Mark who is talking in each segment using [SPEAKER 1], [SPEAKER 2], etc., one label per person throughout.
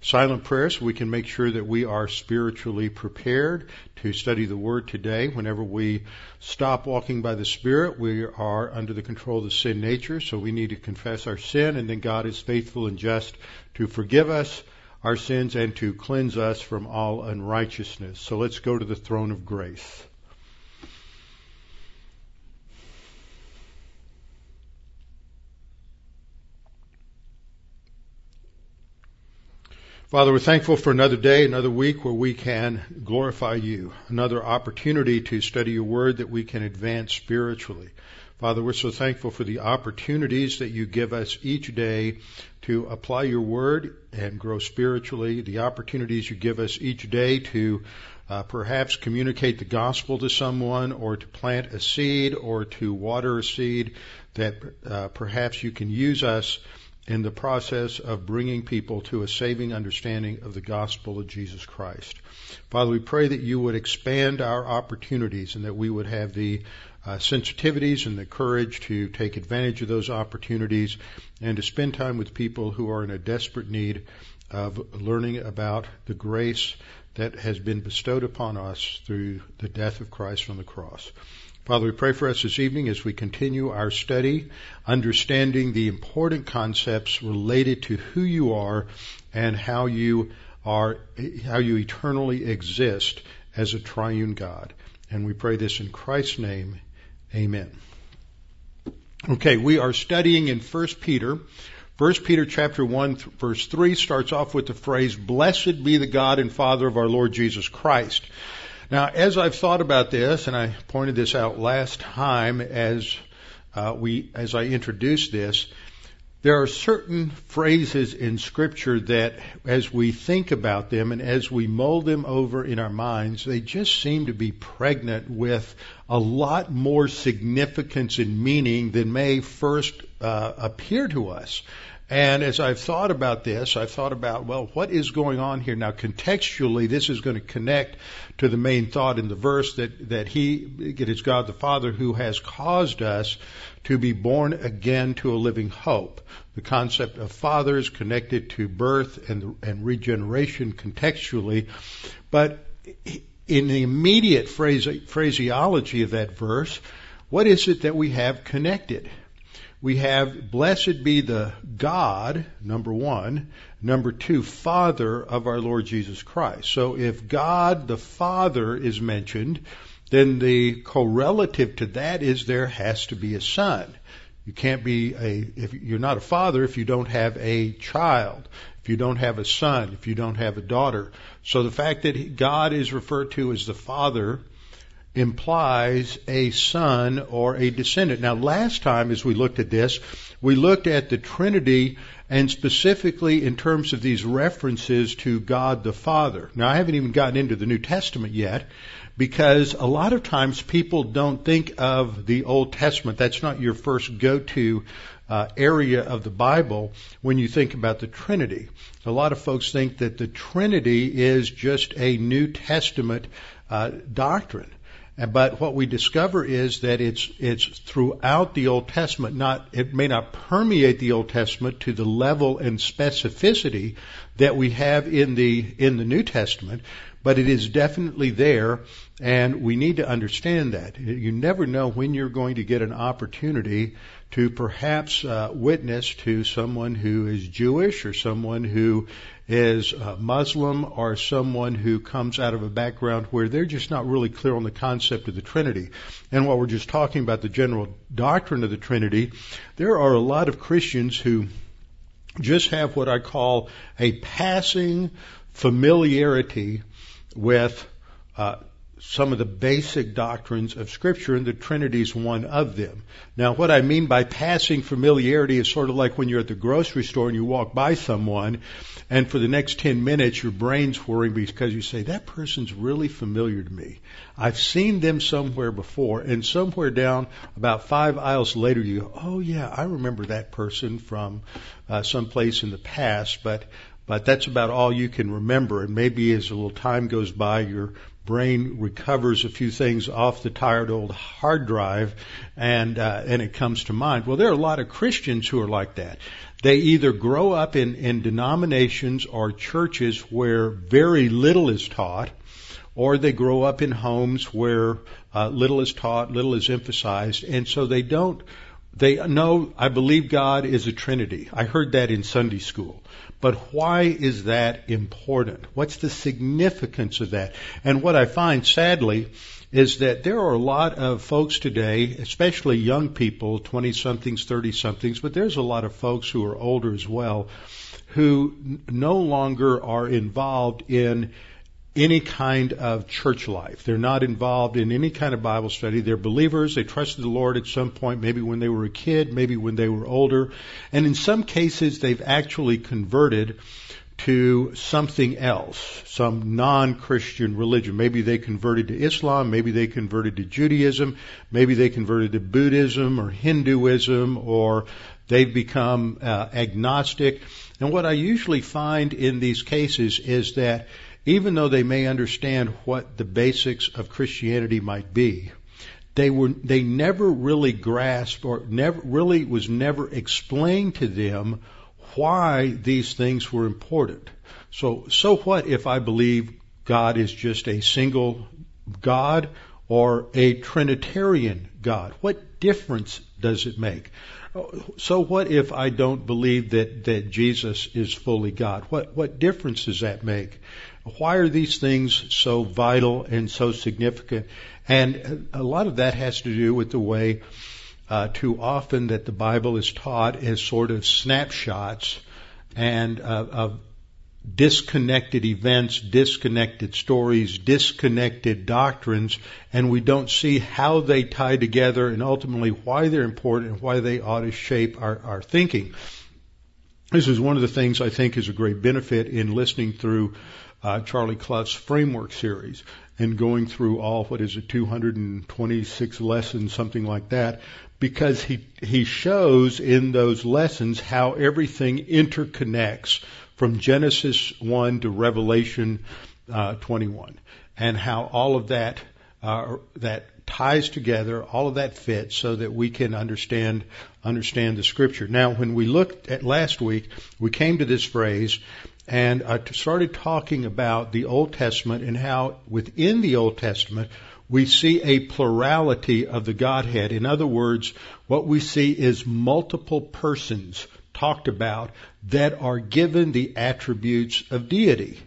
[SPEAKER 1] silent prayer so we can make sure that we are spiritually prepared to study the Word today. Whenever we stop walking by the Spirit, we are under the control of the sin nature, so we need to confess our sin, and then God is faithful and just to forgive us our sins and to cleanse us from all unrighteousness. So let's go to the throne of grace. Father, we're thankful for another day, another week where we can glorify you, another opportunity to study your word that we can advance spiritually. Father, we're so thankful for the opportunities that you give us each day to apply your word and grow spiritually, the opportunities you give us each day to uh, perhaps communicate the gospel to someone or to plant a seed or to water a seed that uh, perhaps you can use us in the process of bringing people to a saving understanding of the gospel of Jesus Christ. Father, we pray that you would expand our opportunities and that we would have the uh, sensitivities and the courage to take advantage of those opportunities and to spend time with people who are in a desperate need of learning about the grace that has been bestowed upon us through the death of Christ on the cross. Father, we pray for us this evening as we continue our study, understanding the important concepts related to who you are and how you are, how you eternally exist as a triune God. And we pray this in Christ's name. Amen. Okay, we are studying in 1 Peter. 1 Peter chapter 1 verse 3 starts off with the phrase, Blessed be the God and Father of our Lord Jesus Christ. Now, as I've thought about this, and I pointed this out last time as uh, we, as I introduced this, there are certain phrases in Scripture that, as we think about them and as we mold them over in our minds, they just seem to be pregnant with a lot more significance and meaning than may first uh, appear to us. And as I've thought about this, I've thought about, well, what is going on here? Now, contextually, this is going to connect to the main thought in the verse that, that He, it is God the Father who has caused us to be born again to a living hope. The concept of fathers connected to birth and, and regeneration contextually. But in the immediate phrase, phraseology of that verse, what is it that we have connected? We have blessed be the God, number one, number two, Father of our Lord Jesus Christ. So if God the Father is mentioned, then the correlative to that is there has to be a son. You can't be a, if you're not a father if you don't have a child, if you don't have a son, if you don't have a daughter. So the fact that God is referred to as the Father implies a son or a descendant. Now, last time as we looked at this, we looked at the Trinity and specifically in terms of these references to God the Father. Now, I haven't even gotten into the New Testament yet because a lot of times people don't think of the Old Testament. That's not your first go-to uh, area of the Bible when you think about the Trinity. A lot of folks think that the Trinity is just a New Testament uh, doctrine. But what we discover is that it's it's throughout the Old Testament. Not it may not permeate the Old Testament to the level and specificity that we have in the in the New Testament, but it is definitely there, and we need to understand that. You never know when you're going to get an opportunity to perhaps uh, witness to someone who is Jewish or someone who is a Muslim or someone who comes out of a background where they're just not really clear on the concept of the Trinity. And while we're just talking about the general doctrine of the Trinity, there are a lot of Christians who just have what I call a passing familiarity with uh, some of the basic doctrines of Scripture, and the Trinity is one of them. Now, what I mean by passing familiarity is sort of like when you're at the grocery store and you walk by someone, and for the next 10 minutes your brain's whirring because you say, that person's really familiar to me. I've seen them somewhere before, and somewhere down about five aisles later you go, oh yeah, I remember that person from uh, someplace in the past, but but that's about all you can remember. And maybe as a little time goes by, your brain recovers a few things off the tired old hard drive and uh, and it comes to mind. Well, there are a lot of Christians who are like that. They either grow up in, in denominations or churches where very little is taught, or they grow up in homes where uh, little is taught, little is emphasized, and so they don't. They know I believe God is a Trinity. I heard that in Sunday school. But why is that important? What's the significance of that? And what I find sadly is that there are a lot of folks today, especially young people, 20 somethings, 30 somethings, but there's a lot of folks who are older as well, who no longer are involved in any kind of church life. They're not involved in any kind of Bible study. They're believers. They trusted the Lord at some point, maybe when they were a kid, maybe when they were older. And in some cases, they've actually converted to something else, some non-Christian religion. Maybe they converted to Islam, maybe they converted to Judaism, maybe they converted to Buddhism or Hinduism, or they've become uh, agnostic. And what I usually find in these cases is that even though they may understand what the basics of Christianity might be, they were they never really grasped or never really was never explained to them why these things were important. So so what if I believe God is just a single God or a Trinitarian God? What difference does it make? So what if I don't believe that, that Jesus is fully God? What what difference does that make? Why are these things so vital and so significant? And a lot of that has to do with the way uh, too often that the Bible is taught as sort of snapshots and uh, of disconnected events, disconnected stories, disconnected doctrines, and we don't see how they tie together and ultimately why they're important and why they ought to shape our, our thinking. This is one of the things I think is a great benefit in listening through uh, Charlie Clough's framework series and going through all what is it 226 lessons something like that because he he shows in those lessons how everything interconnects from Genesis 1 to Revelation uh, 21 and how all of that uh, that ties together all of that fits so that we can understand understand the scripture. Now when we looked at last week we came to this phrase and uh, I started talking about the Old Testament and how within the Old Testament we see a plurality of the Godhead. In other words, what we see is multiple persons talked about that are given the attributes of deity.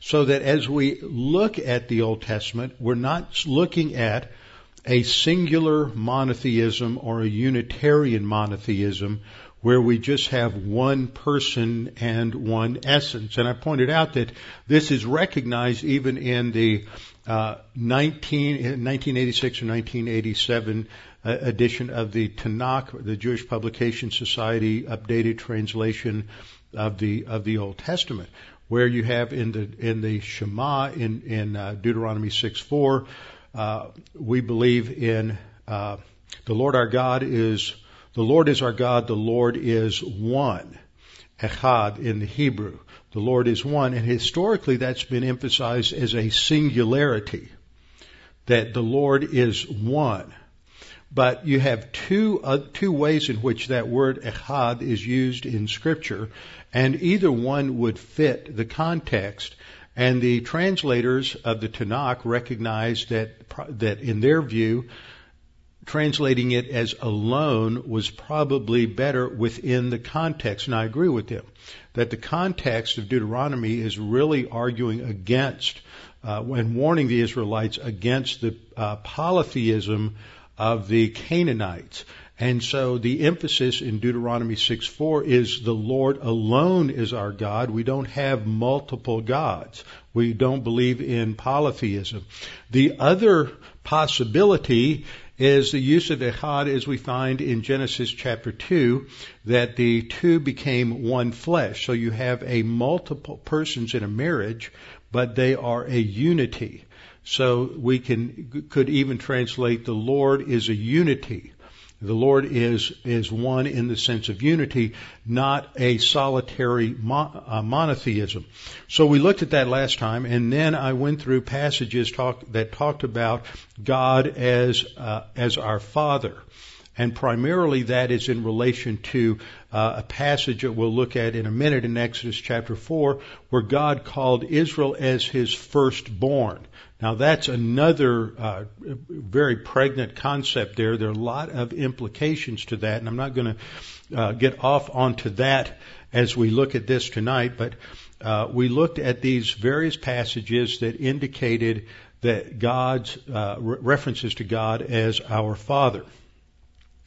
[SPEAKER 1] So that as we look at the Old Testament, we're not looking at a singular monotheism or a Unitarian monotheism where we just have one person and one essence. And I pointed out that this is recognized even in the uh, 19, 1986 or 1987 uh, edition of the Tanakh, the Jewish Publication Society updated translation of the of the Old Testament, where you have in the in the Shema in in uh, Deuteronomy 6:4, uh, we believe in uh, the Lord our God is the Lord is our God. The Lord is one. Echad in the Hebrew. The Lord is one. And historically that's been emphasized as a singularity. That the Lord is one. But you have two, uh, two ways in which that word echad is used in scripture, and either one would fit the context. And the translators of the Tanakh recognize that, that in their view, translating it as alone was probably better within the context. And I agree with him that the context of Deuteronomy is really arguing against uh, and warning the Israelites against the uh, polytheism of the Canaanites. And so the emphasis in Deuteronomy 6:4 is the Lord alone is our God. We don't have multiple gods. We don't believe in polytheism. The other possibility is the use of echad as we find in Genesis chapter 2 that the two became one flesh. So you have a multiple persons in a marriage, but they are a unity. So we can could even translate the Lord is a unity. The Lord is is one in the sense of unity, not a solitary uh, monotheism. So we looked at that last time, and then I went through passages talk, that talked about God as uh, as our Father, and primarily that is in relation to uh, a passage that we'll look at in a minute in Exodus chapter four, where God called Israel as His firstborn. Now that's another uh, very pregnant concept there. There are a lot of implications to that, and I'm not going to uh, get off onto that as we look at this tonight. But uh, we looked at these various passages that indicated that God's uh, re- references to God as our Father.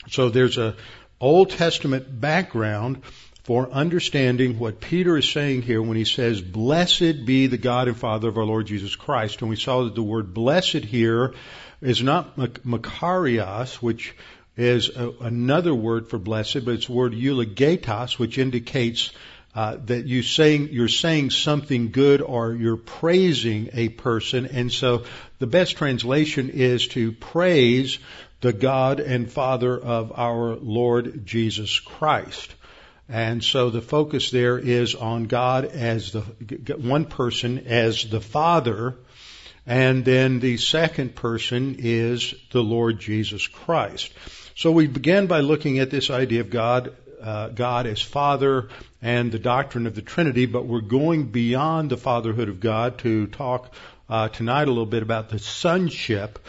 [SPEAKER 1] So there's a Old Testament background for understanding what Peter is saying here when he says, Blessed be the God and Father of our Lord Jesus Christ. And we saw that the word blessed here is not makarios, which is a, another word for blessed, but it's the word eulogetos, which indicates uh, that you saying you're saying something good or you're praising a person, and so the best translation is to praise the God and Father of our Lord Jesus Christ. And so the focus there is on God as the one person as the Father, and then the second person is the Lord Jesus Christ. So we began by looking at this idea of God, uh, God as Father and the doctrine of the Trinity, but we're going beyond the fatherhood of God to talk uh, tonight a little bit about the sonship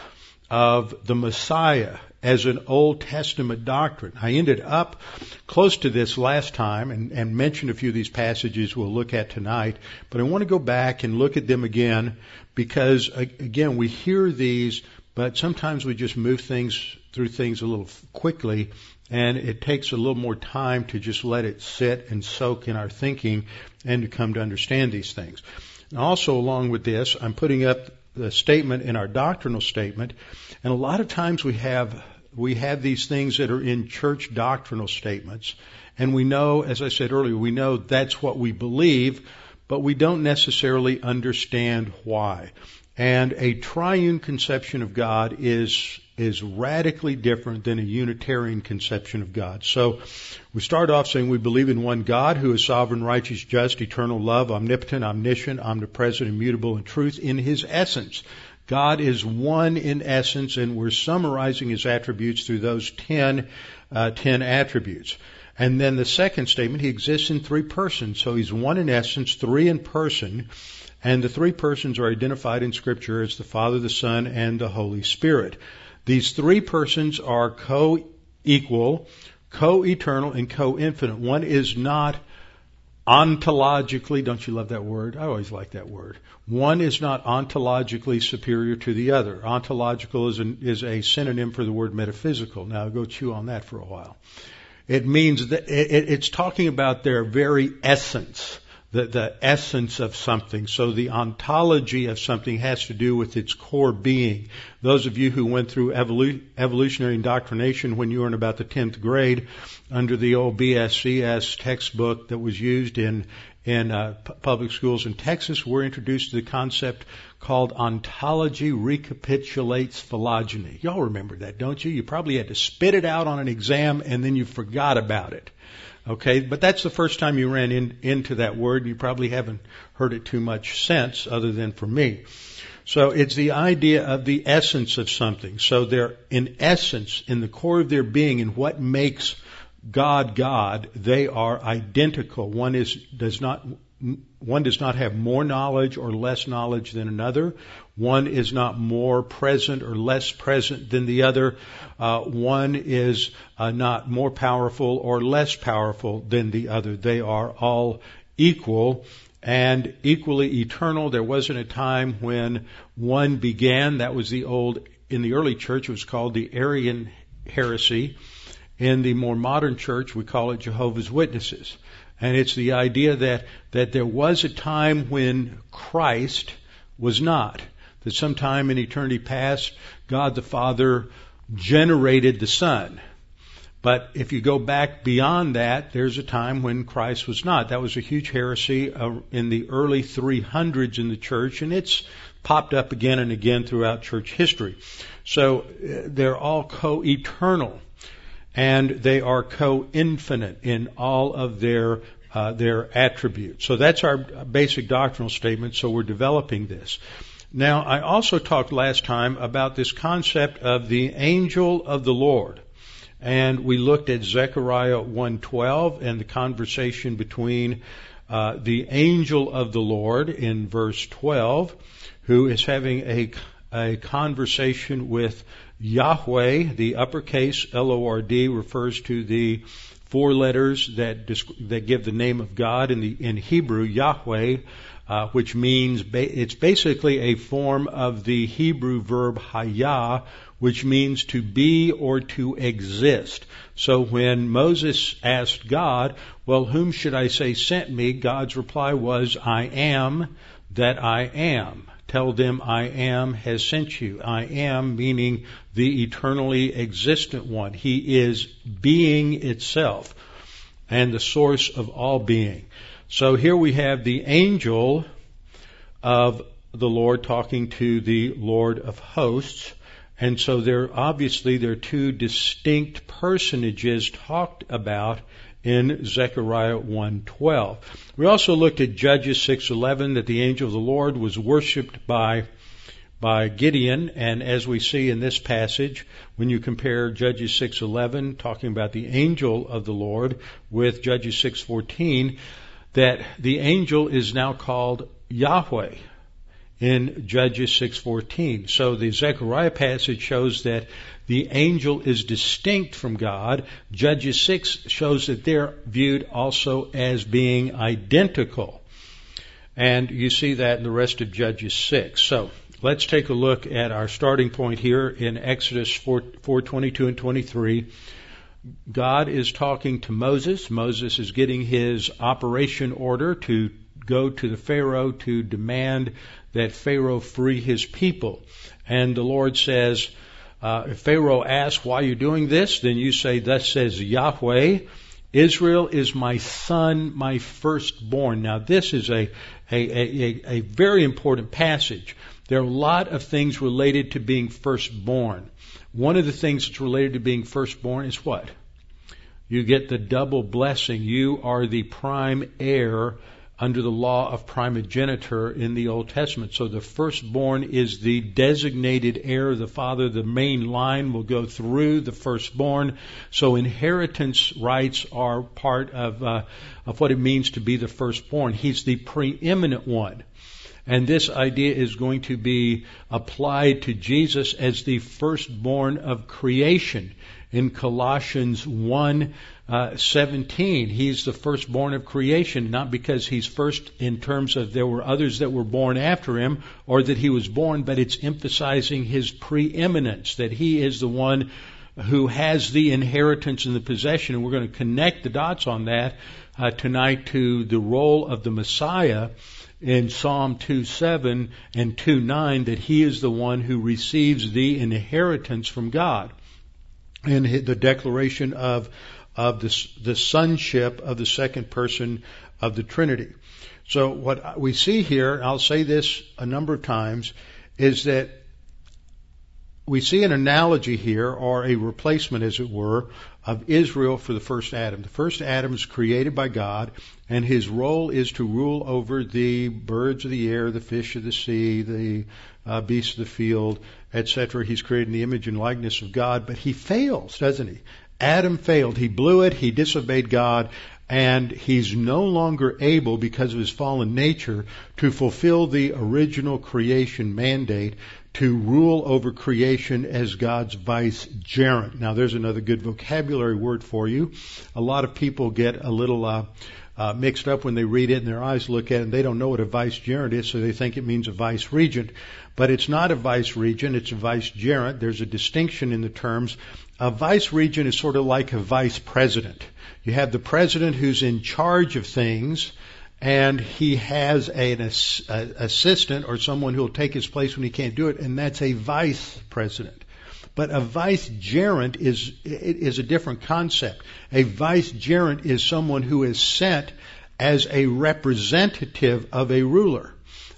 [SPEAKER 1] of the Messiah as an Old Testament doctrine. I ended up close to this last time and, and mentioned a few of these passages we'll look at tonight, but I want to go back and look at them again because, again, we hear these, but sometimes we just move things through things a little quickly and it takes a little more time to just let it sit and soak in our thinking and to come to understand these things. And also along with this, I'm putting up the statement in our doctrinal statement, and a lot of times we have we have these things that are in church doctrinal statements, and we know, as I said earlier, we know that's what we believe, but we don't necessarily understand why. And a triune conception of God is is radically different than a Unitarian conception of God. So we start off saying we believe in one God who is sovereign, righteous, just, eternal love, omnipotent, omniscient, omnipresent, immutable, and truth in his essence. God is one in essence, and we're summarizing his attributes through those ten, uh, ten attributes. And then the second statement, he exists in three persons. So he's one in essence, three in person, and the three persons are identified in Scripture as the Father, the Son, and the Holy Spirit. These three persons are co-equal, co-eternal, and co-infinite. One is not ontologically, don't you love that word? I always like that word. One is not ontologically superior to the other. Ontological is, an, is a synonym for the word metaphysical. Now go chew on that for a while. It means that it, it's talking about their very essence the, the essence of something. So the ontology of something has to do with its core being. Those of you who went through evolu- evolutionary indoctrination when you were in about the 10th grade under the old BSCS textbook that was used in in uh, p- public schools in Texas were introduced to the concept called ontology recapitulates phylogeny. Y'all remember that, don't you? You probably had to spit it out on an exam and then you forgot about it. Okay, but that's the first time you ran in, into that word. You probably haven't heard it too much since, other than from me. So it's the idea of the essence of something. So they're in essence, in the core of their being, in what makes God God, they are identical. One is does not one does not have more knowledge or less knowledge than another. One is not more present or less present than the other. Uh, one is uh, not more powerful or less powerful than the other. They are all equal and equally eternal. There wasn't a time when one began. That was the old, in the early church, it was called the Arian heresy. In the more modern church, we call it Jehovah's Witnesses. And it's the idea that, that there was a time when Christ was not. That sometime in eternity past, God the Father generated the Son. But if you go back beyond that, there's a time when Christ was not. That was a huge heresy uh, in the early 300s in the church, and it's popped up again and again throughout church history. So uh, they're all co-eternal and they are co-infinite in all of their uh, their attributes. So that's our basic doctrinal statement. So we're developing this. Now, I also talked last time about this concept of the angel of the Lord. And we looked at Zechariah 1:12 and the conversation between uh, the angel of the Lord in verse 12, who is having a, a conversation with Yahweh, the uppercase L-O-R-D refers to the four letters that that give the name of God in the in Hebrew Yahweh, uh, which means ba- it's basically a form of the Hebrew verb hayah, which means to be or to exist. So when Moses asked God, "Well, whom should I say sent me?" God's reply was, "I am that I am." Tell them I am has sent you. I am meaning the eternally existent one. He is being itself and the source of all being. So here we have the angel of the Lord talking to the Lord of hosts. And so there obviously there are two distinct personages talked about in Zechariah 1:12. We also looked at Judges 6:11 that the angel of the Lord was worshipped by by Gideon and as we see in this passage when you compare Judges 6:11 talking about the angel of the Lord with Judges 6:14 that the angel is now called Yahweh in Judges 6:14. So the Zechariah passage shows that the angel is distinct from God. Judges 6 shows that they're viewed also as being identical. And you see that in the rest of Judges 6. So let's take a look at our starting point here in Exodus 4, 4:22 and 23. God is talking to Moses. Moses is getting his operation order to go to the Pharaoh to demand that Pharaoh free his people. And the Lord says, uh, if Pharaoh asks why are you're doing this, then you say, thus says Yahweh, Israel is my son, my firstborn. Now this is a, a, a, a very important passage. There are a lot of things related to being firstborn. One of the things that's related to being firstborn is what? You get the double blessing. You are the prime heir under the law of primogeniture in the Old Testament. So the firstborn is the designated heir of the father. The main line will go through the firstborn. So inheritance rights are part of, uh, of what it means to be the firstborn. He's the preeminent one. And this idea is going to be applied to Jesus as the firstborn of creation in Colossians 1 uh, 17. He's the firstborn of creation, not because he's first in terms of there were others that were born after him or that he was born, but it's emphasizing his preeminence, that he is the one who has the inheritance and the possession. And we're going to connect the dots on that uh, tonight to the role of the Messiah in Psalm 2:7 and 2:9 that he is the one who receives the inheritance from God. And the declaration of of the, the sonship of the second person of the Trinity. So what we see here, I'll say this a number of times, is that we see an analogy here, or a replacement, as it were, of Israel for the first Adam. The first Adam is created by God, and his role is to rule over the birds of the air, the fish of the sea, the uh, beasts of the field, etc. He's created in the image and likeness of God, but he fails, doesn't he? Adam failed. He blew it. He disobeyed God. and he's no longer able, because of his fallen nature, to fulfill the original creation mandate to rule over creation as God's vicegerent. Now, there's another good vocabulary word for you. A lot of people get a little uh, uh, mixed up when they read it and their eyes look at it and they don't know what a vicegerent is, so they think it means a vice regent. But it's not a vice regent, it's a vicegerent. There's a distinction in the terms. A vice regent is sort of like a vice president. You have the president who's in charge of things, and he has an assistant or someone who will take his place when he can't do it, and that's a vice president. But a vicegerent is is a different concept. A vicegerent is someone who is sent as a representative of a ruler.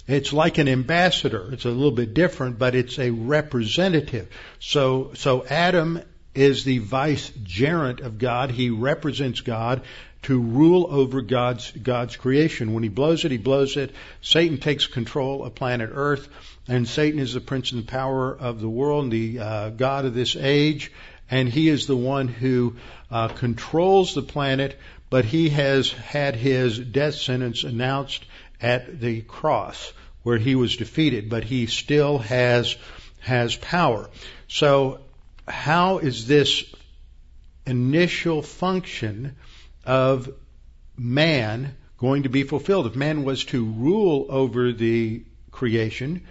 [SPEAKER 1] It's like an ambassador. It's a little bit different, but it's a representative. So so Adam is the vicegerent of God. He represents God to rule over God's God's creation. When he blows it, he blows it. Satan takes control of planet Earth, and Satan is the prince and the power of the world and the uh, god of this age, and he is the one who uh, controls the planet. But he has had his death sentence announced at the cross, where he was defeated, but he still has has power. So, how is this initial function of man going to be fulfilled. If man was to rule over the creation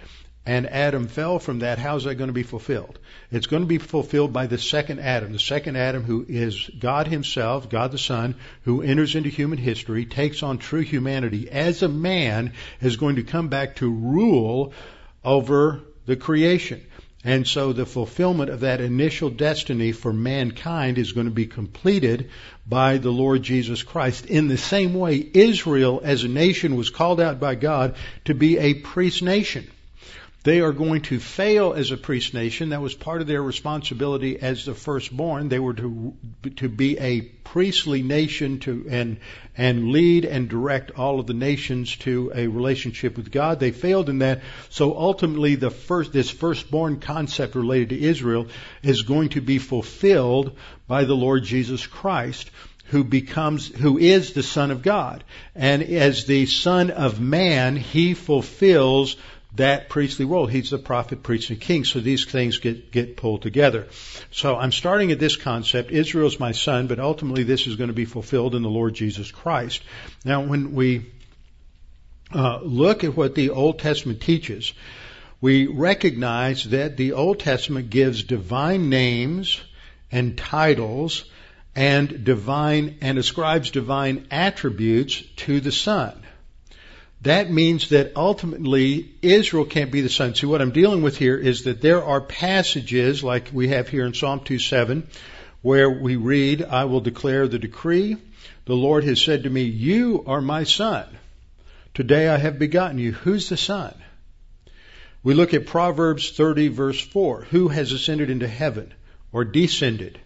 [SPEAKER 1] and Adam fell from that, how's that going to be fulfilled? It's going to be fulfilled by the second Adam, the second Adam who is God himself, God the Son, who enters into human history, takes on true humanity as a man, is going to come back to rule over the creation. And so the fulfillment of that initial destiny for mankind is going to be completed by the Lord Jesus Christ. In the same way, Israel as a nation was called out by God to be a priest nation. They are going to fail as a priest nation. That was part of their responsibility as the firstborn. They were to to be a priestly nation to and and lead and direct all of the nations to a relationship with God. They failed in that. So ultimately the first this firstborn concept related to Israel is going to be fulfilled by the Lord Jesus Christ who becomes, who is the Son of God. And as the Son of Man, He fulfills that priestly role. He's the prophet, priest, and king. So these things get, get pulled together. So I'm starting at this concept. Israel's my son, but ultimately this is going to be fulfilled in the Lord Jesus Christ. Now when we uh, look at what the Old Testament teaches, we recognize that the Old Testament gives divine names and titles and divine and ascribes divine attributes to the Son that means that ultimately Israel can't be the son. See, what I'm dealing with here is that there are passages, like we have here in Psalm 2:7, where we read, I will declare the decree. The Lord has said to me, You are my son. Today I have begotten you. Who's the son? We look at Proverbs 30 verse 4. Who has ascended into heaven or descended?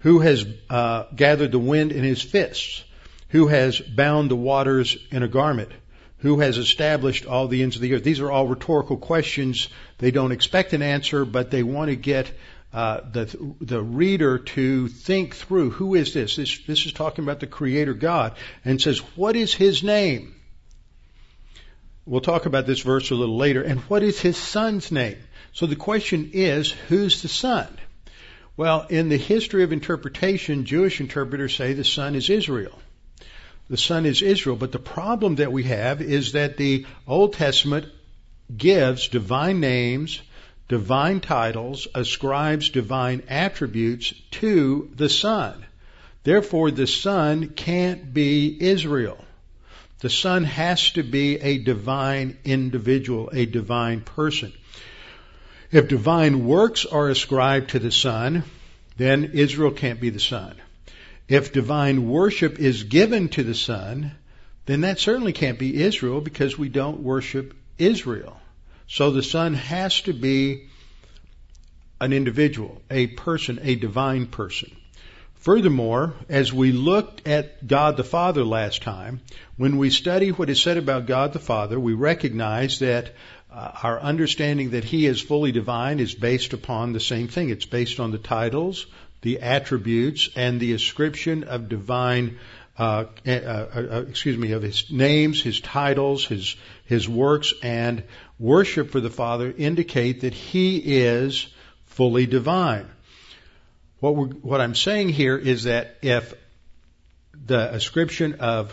[SPEAKER 1] Who has uh, gathered the wind in his fists? Who has bound the waters in a garment? Who has established all the ends of the earth? These are all rhetorical questions. They don't expect an answer, but they want to get uh, the the reader to think through who is this? This this is talking about the Creator God, and says what is His name. We'll talk about this verse a little later. And what is His Son's name? So the question is, who's the Son? Well, in the history of interpretation, Jewish interpreters say the Son is Israel the son is Israel. But the problem that we have is that the Old Testament gives divine names, divine titles, ascribes divine attributes to the Son. Therefore, the Son can't be Israel. The Son has to be a divine individual, a divine person. If divine works are ascribed to the Son, then Israel can't be the Son. If divine worship is given to the Son, then that certainly can't be Israel because we don't worship Israel. So the Son has to be an individual, a person, a divine person. Furthermore, as we looked at God the Father last time, when we study what is said about God the Father, we recognize that uh, our understanding that He is fully divine is based upon the same thing. It's based on the titles, the attributes and the ascription of divine uh, uh, uh, excuse me, of his names, his titles, his his works, and worship for the Father indicate that he is fully divine. What, we what I'm saying here is that if the ascription of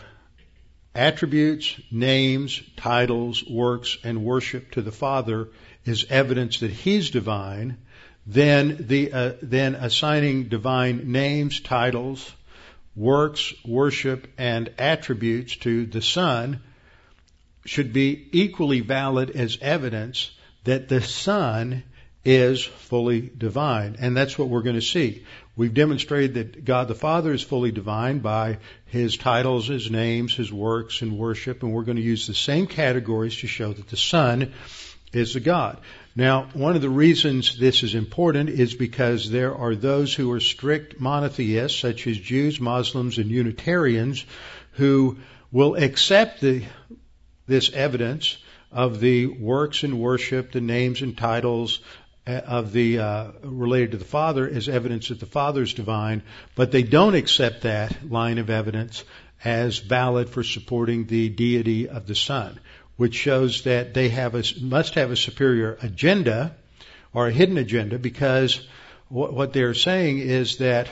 [SPEAKER 1] attributes, names, titles, works, and worship to the Father is evidence that He's divine, then the uh, then assigning divine names, titles, works, worship, and attributes to the Son should be equally valid as evidence that the Son is fully divine. And that's what we're going to see. We've demonstrated that God the Father is fully divine by His titles, His names, His works, and worship, and we're going to use the same categories to show that the Son is a God. Now, one of the reasons this is important is because there are those who are strict monotheists, such as Jews, Muslims, and Unitarians, who will accept the, this evidence of the works and worship, the names and titles uh, of the uh, related to the Father as evidence that the Father is divine, but they don't accept that line of evidence as valid for supporting the deity of the Son which shows that they have a, must have a superior agenda or a hidden agenda because what, what they're saying is that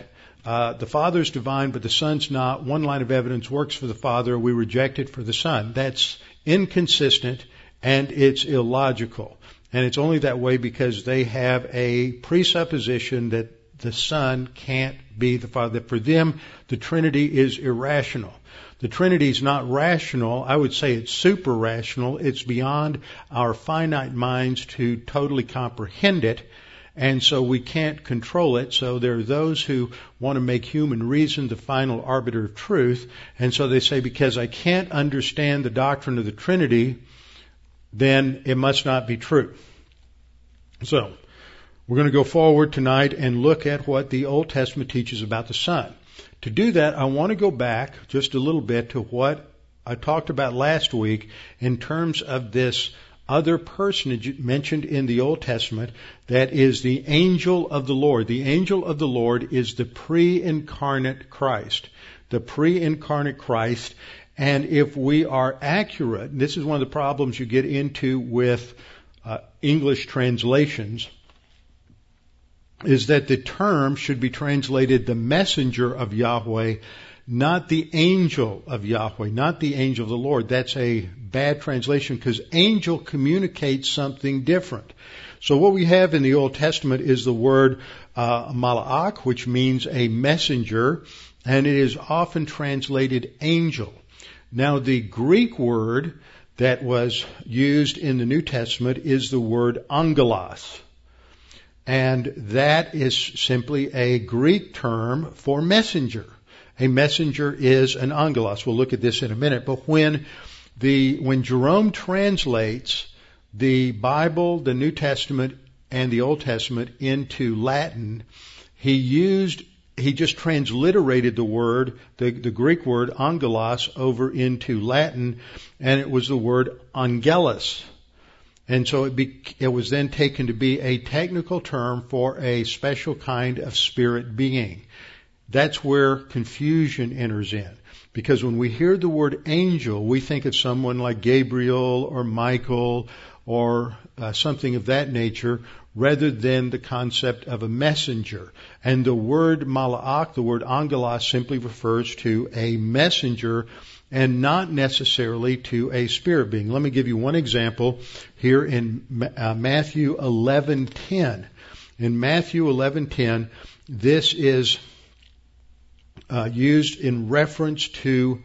[SPEAKER 1] uh, the Father's divine, but the Son's not. One line of evidence works for the Father, we reject it for the Son. That's inconsistent and it's illogical. And it's only that way because they have a presupposition that the Son can't be the Father. That for them, the Trinity is irrational. The Trinity is not rational. I would say it's super rational. It's beyond our finite minds to totally comprehend it. And so we can't control it. So there are those who want to make human reason the final arbiter of truth. And so they say, because I can't understand the doctrine of the Trinity, then it must not be true. So, we're going to go forward tonight and look at what the Old Testament teaches about the Son. To do that, I want to go back just a little bit to what I talked about last week in terms of this other personage mentioned in the Old Testament that is the angel of the Lord. The angel of the Lord is the pre-incarnate Christ. The pre-incarnate Christ. And if we are accurate, this is one of the problems you get into with uh, English translations, is that the term should be translated the messenger of Yahweh, not the angel of Yahweh, not the angel of the Lord. That's a bad translation because angel communicates something different. So what we have in the Old Testament is the word uh, which means a messenger, and it is often translated angel. Now the Greek word that was used in the New Testament is the word angelos. And that is simply a Greek term for messenger. A messenger is an angelos. We'll look at this in a minute. But when the, when Jerome translates the Bible, the New Testament, and the Old Testament into Latin, he used, he just transliterated the word, the, the Greek word angelos over into Latin, and it was the word angelus. And so it, be, it was then taken to be a technical term for a special kind of spirit being. That's where confusion enters in. Because when we hear the word angel, we think of someone like Gabriel or Michael or uh, something of that nature rather than the concept of a messenger. And the word mala'ach, the word angelos, simply refers to a messenger and not necessarily to a spirit being. Let me give you one example here in uh, Matthew 11:10. In Matthew 11:10, this is uh, used in reference to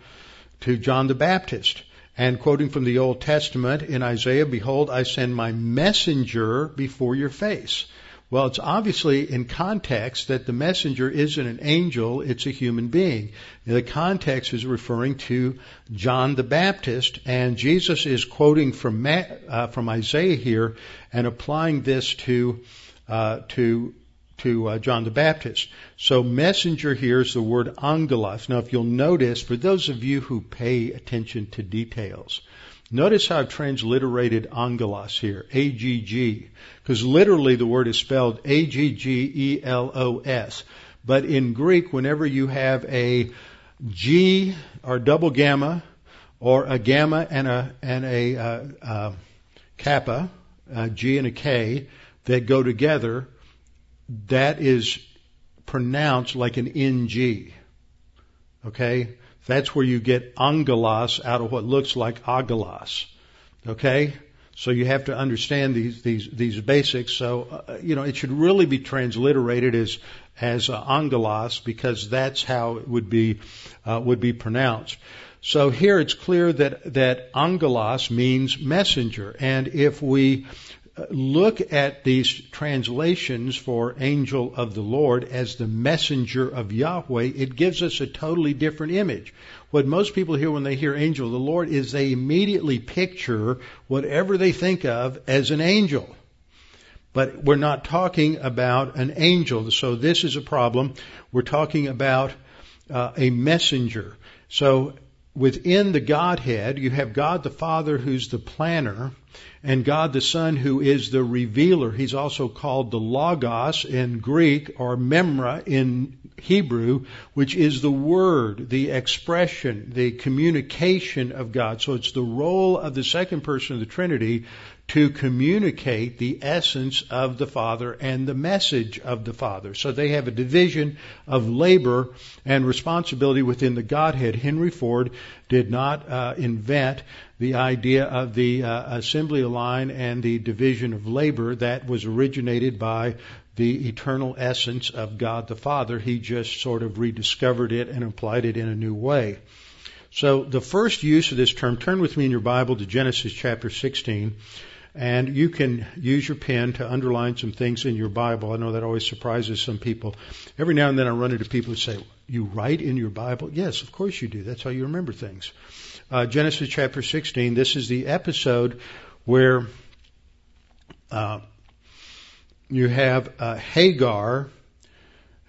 [SPEAKER 1] to John the Baptist. And quoting from the Old Testament in Isaiah, behold, I send my messenger before your face. Well, it's obviously in context that the messenger isn't an angel, it's a human being. The context is referring to John the Baptist, and Jesus is quoting from, uh, from Isaiah here and applying this to, uh, to, to uh, John the Baptist. So messenger here is the word angelos. Now if you'll notice, for those of you who pay attention to details, Notice how I've transliterated angelos here, A-G-G, because literally the word is spelled A-G-G-E-L-O-S. But in Greek, whenever you have a G or double gamma, or a gamma and a and a uh, uh, kappa, a G and a K that go together, that is pronounced like an NG. Okay? That's where you get angelos out of what looks like aggelos. Okay? So you have to understand these these these basics. So uh, you know it should really be transliterated as as uh, angelos because that's how it would be uh, would be pronounced. So here it's clear that that angelos means messenger, and if we look at these translations for angel of the Lord as the messenger of Yahweh, it gives us a totally different image. What most people hear when they hear angel of the Lord is they immediately picture whatever they think of as an angel. But we're not talking about an angel. So this is a problem. We're talking about uh, a messenger. So within the Godhead, you have God the Father who's the planner, and God the Son who is the revealer. He's also called the Logos in Greek or Memra in Hebrew, which is the word, the expression, the communication of God. So it's the role of the second person of the Trinity to communicate the essence of the Father and the message of the Father. So they have a division of labor and responsibility within the Godhead. Henry Ford did not uh, invent the idea of the uh, assembly line and the division of labor that was originated by the eternal essence of God the Father. He just sort of rediscovered it and applied it in a new way. So the first use of this term, turn with me in your Bible to Genesis chapter 16. And you can use your pen to underline some things in your Bible. I know that always surprises some people. Every now and then I run into people who say, You write in your Bible? Yes, of course you do. That's how you remember things. Uh, Genesis chapter 16, this is the episode where uh, you have uh, Hagar,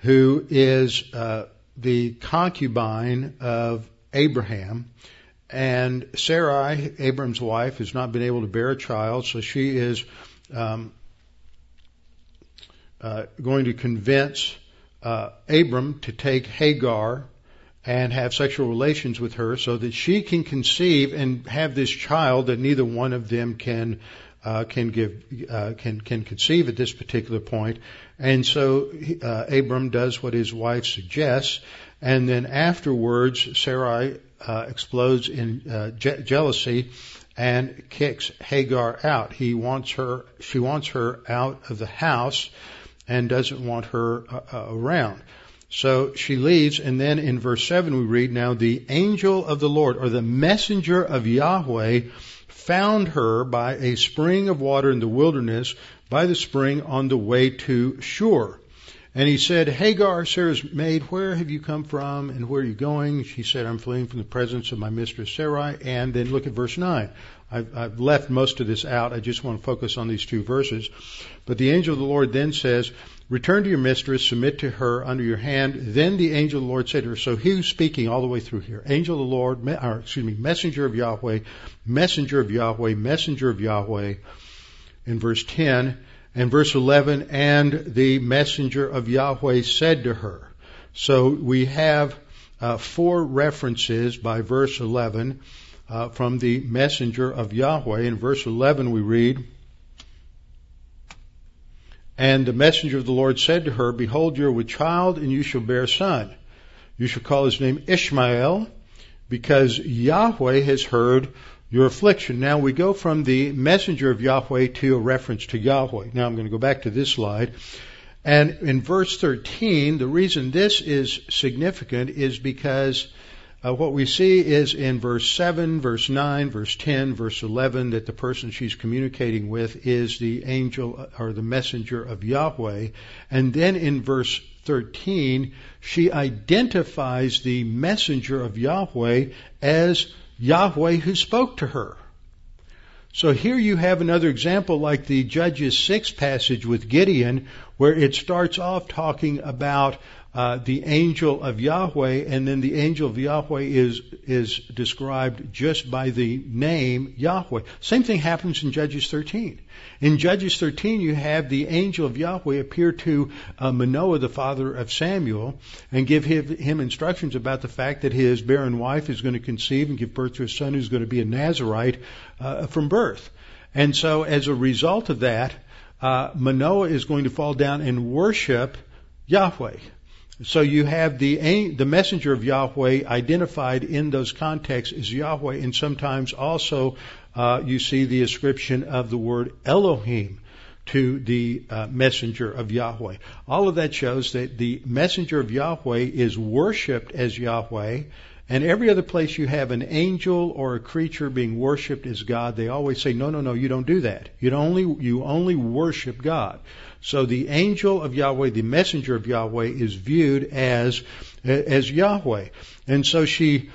[SPEAKER 1] who is uh, the concubine of Abraham, and Sarai, Abram's wife, has not been able to bear a child, so she is um, uh, going to convince uh, Abram to take Hagar and have sexual relations with her so that she can conceive and have this child that neither one of them can uh, can give uh, can can conceive at this particular point. And so uh, Abram does what his wife suggests, and then afterwards Sarai uh, explodes in uh, je- jealousy and kicks Hagar out. He wants her, she wants her out of the house and doesn't want her uh, uh, around. So she leaves, and then in verse 7 we read, Now the angel of the Lord, or the messenger of Yahweh, found her by a spring of water in the wilderness, by the spring on the way to Shur. And he said, Hagar, Sarah's maid, where have you come from and where are you going? She said, I'm fleeing from the presence of my mistress Sarai. And then look at verse 9. I've, I've left most of this out. I just want to focus on these two verses. But the angel of the Lord then says, Return to your mistress, submit to her under your hand. Then the angel of the Lord said to her, so he was speaking all the way through here. Angel of the Lord, or excuse me, messenger of Yahweh, messenger of Yahweh, messenger of Yahweh. In verse 10, and verse 11, and the messenger of Yahweh said to her. So we have uh, four references by verse 11 uh, from the messenger of Yahweh. In verse 11 we read, And the messenger of the Lord said to her, Behold, you are with child, and you shall bear a son. You shall call his name Ishmael, because Yahweh has heard your affliction. Now we go from the messenger of Yahweh to a reference to Yahweh. Now I'm going to go back to this slide. And in verse 13, the reason this is significant is because uh, what we see is in verse 7, verse 9, verse 10, verse 11 that the person she's communicating with is the angel uh, or the messenger of Yahweh. And then in verse 13, she identifies the messenger of Yahweh as Yahweh who spoke to her. So here you have another example like the Judges 6 passage with Gideon where it starts off talking about uh, the angel of Yahweh, and then the angel of Yahweh is is described just by the name Yahweh. Same thing happens in Judges 13. In Judges 13, you have the angel of Yahweh appear to uh, Manoah, the father of Samuel, and give him, him instructions about the fact that his barren wife is going to conceive and give birth to a son who's going to be a Nazarite uh, from birth. And so, as a result of that, uh, Manoah is going to fall down and worship Yahweh. So you have the the messenger of Yahweh identified in those contexts as Yahweh, and sometimes also uh, you see the ascription of the word Elohim to the uh, messenger of Yahweh. All of that shows that the messenger of Yahweh is worshipped as Yahweh, and every other place you have an angel or a creature being worshipped as God, they always say, no, no, no, you don't do that. You only, you only worship God. So the angel of Yahweh, the messenger of Yahweh, is viewed as, as Yahweh. And so she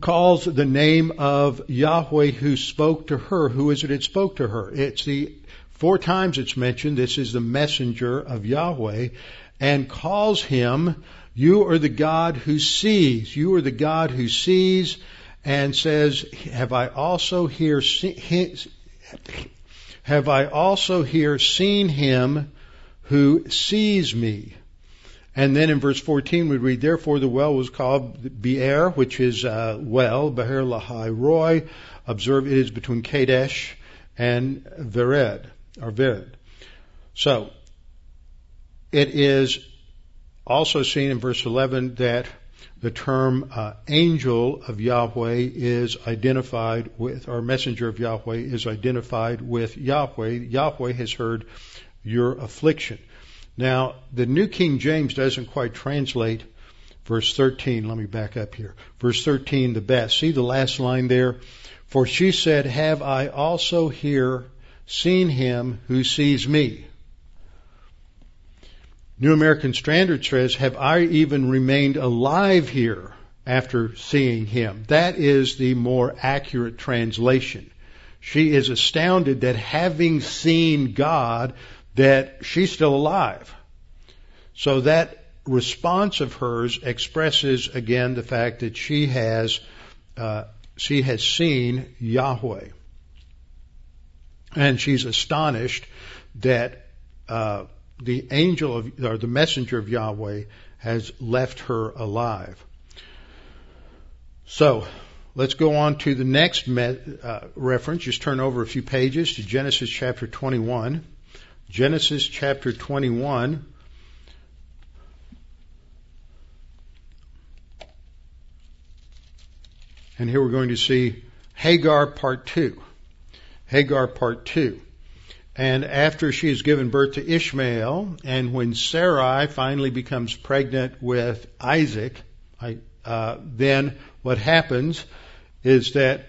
[SPEAKER 1] calls the name of Yahweh who spoke to her. Who is it that spoke to her? It's the, four times it's mentioned, this is the messenger of Yahweh, and calls him you are the God who sees. You are the God who sees and says, have I also here have I also here seen him who sees me? And then in verse 14 we read, therefore the well was called Beer, which is uh, well, Beher Lahai Roy. Observe it is between Kadesh and Vered, or Vered. So, it is also seen in verse 11 that the term uh, angel of Yahweh is identified with, or messenger of Yahweh is identified with Yahweh. Yahweh has heard your affliction. Now, the New King James doesn't quite translate verse 13. Let me back up here. Verse 13 the best. See the last line there? For she said, Have I also here seen him who sees me? New American Standard says, Have I even remained alive here after seeing him? That is the more accurate translation. She is astounded that having seen God, that she's still alive. So that response of hers expresses again the fact that she has uh, she has seen Yahweh, and she's astonished that uh, the angel of, or the messenger of Yahweh has left her alive. So, let's go on to the next uh, reference. Just turn over a few pages to Genesis chapter 21. Genesis chapter 21. And here we're going to see Hagar part 2. Hagar part 2. And after she has given birth to Ishmael, and when Sarai finally becomes pregnant with Isaac, I, uh, then what happens is that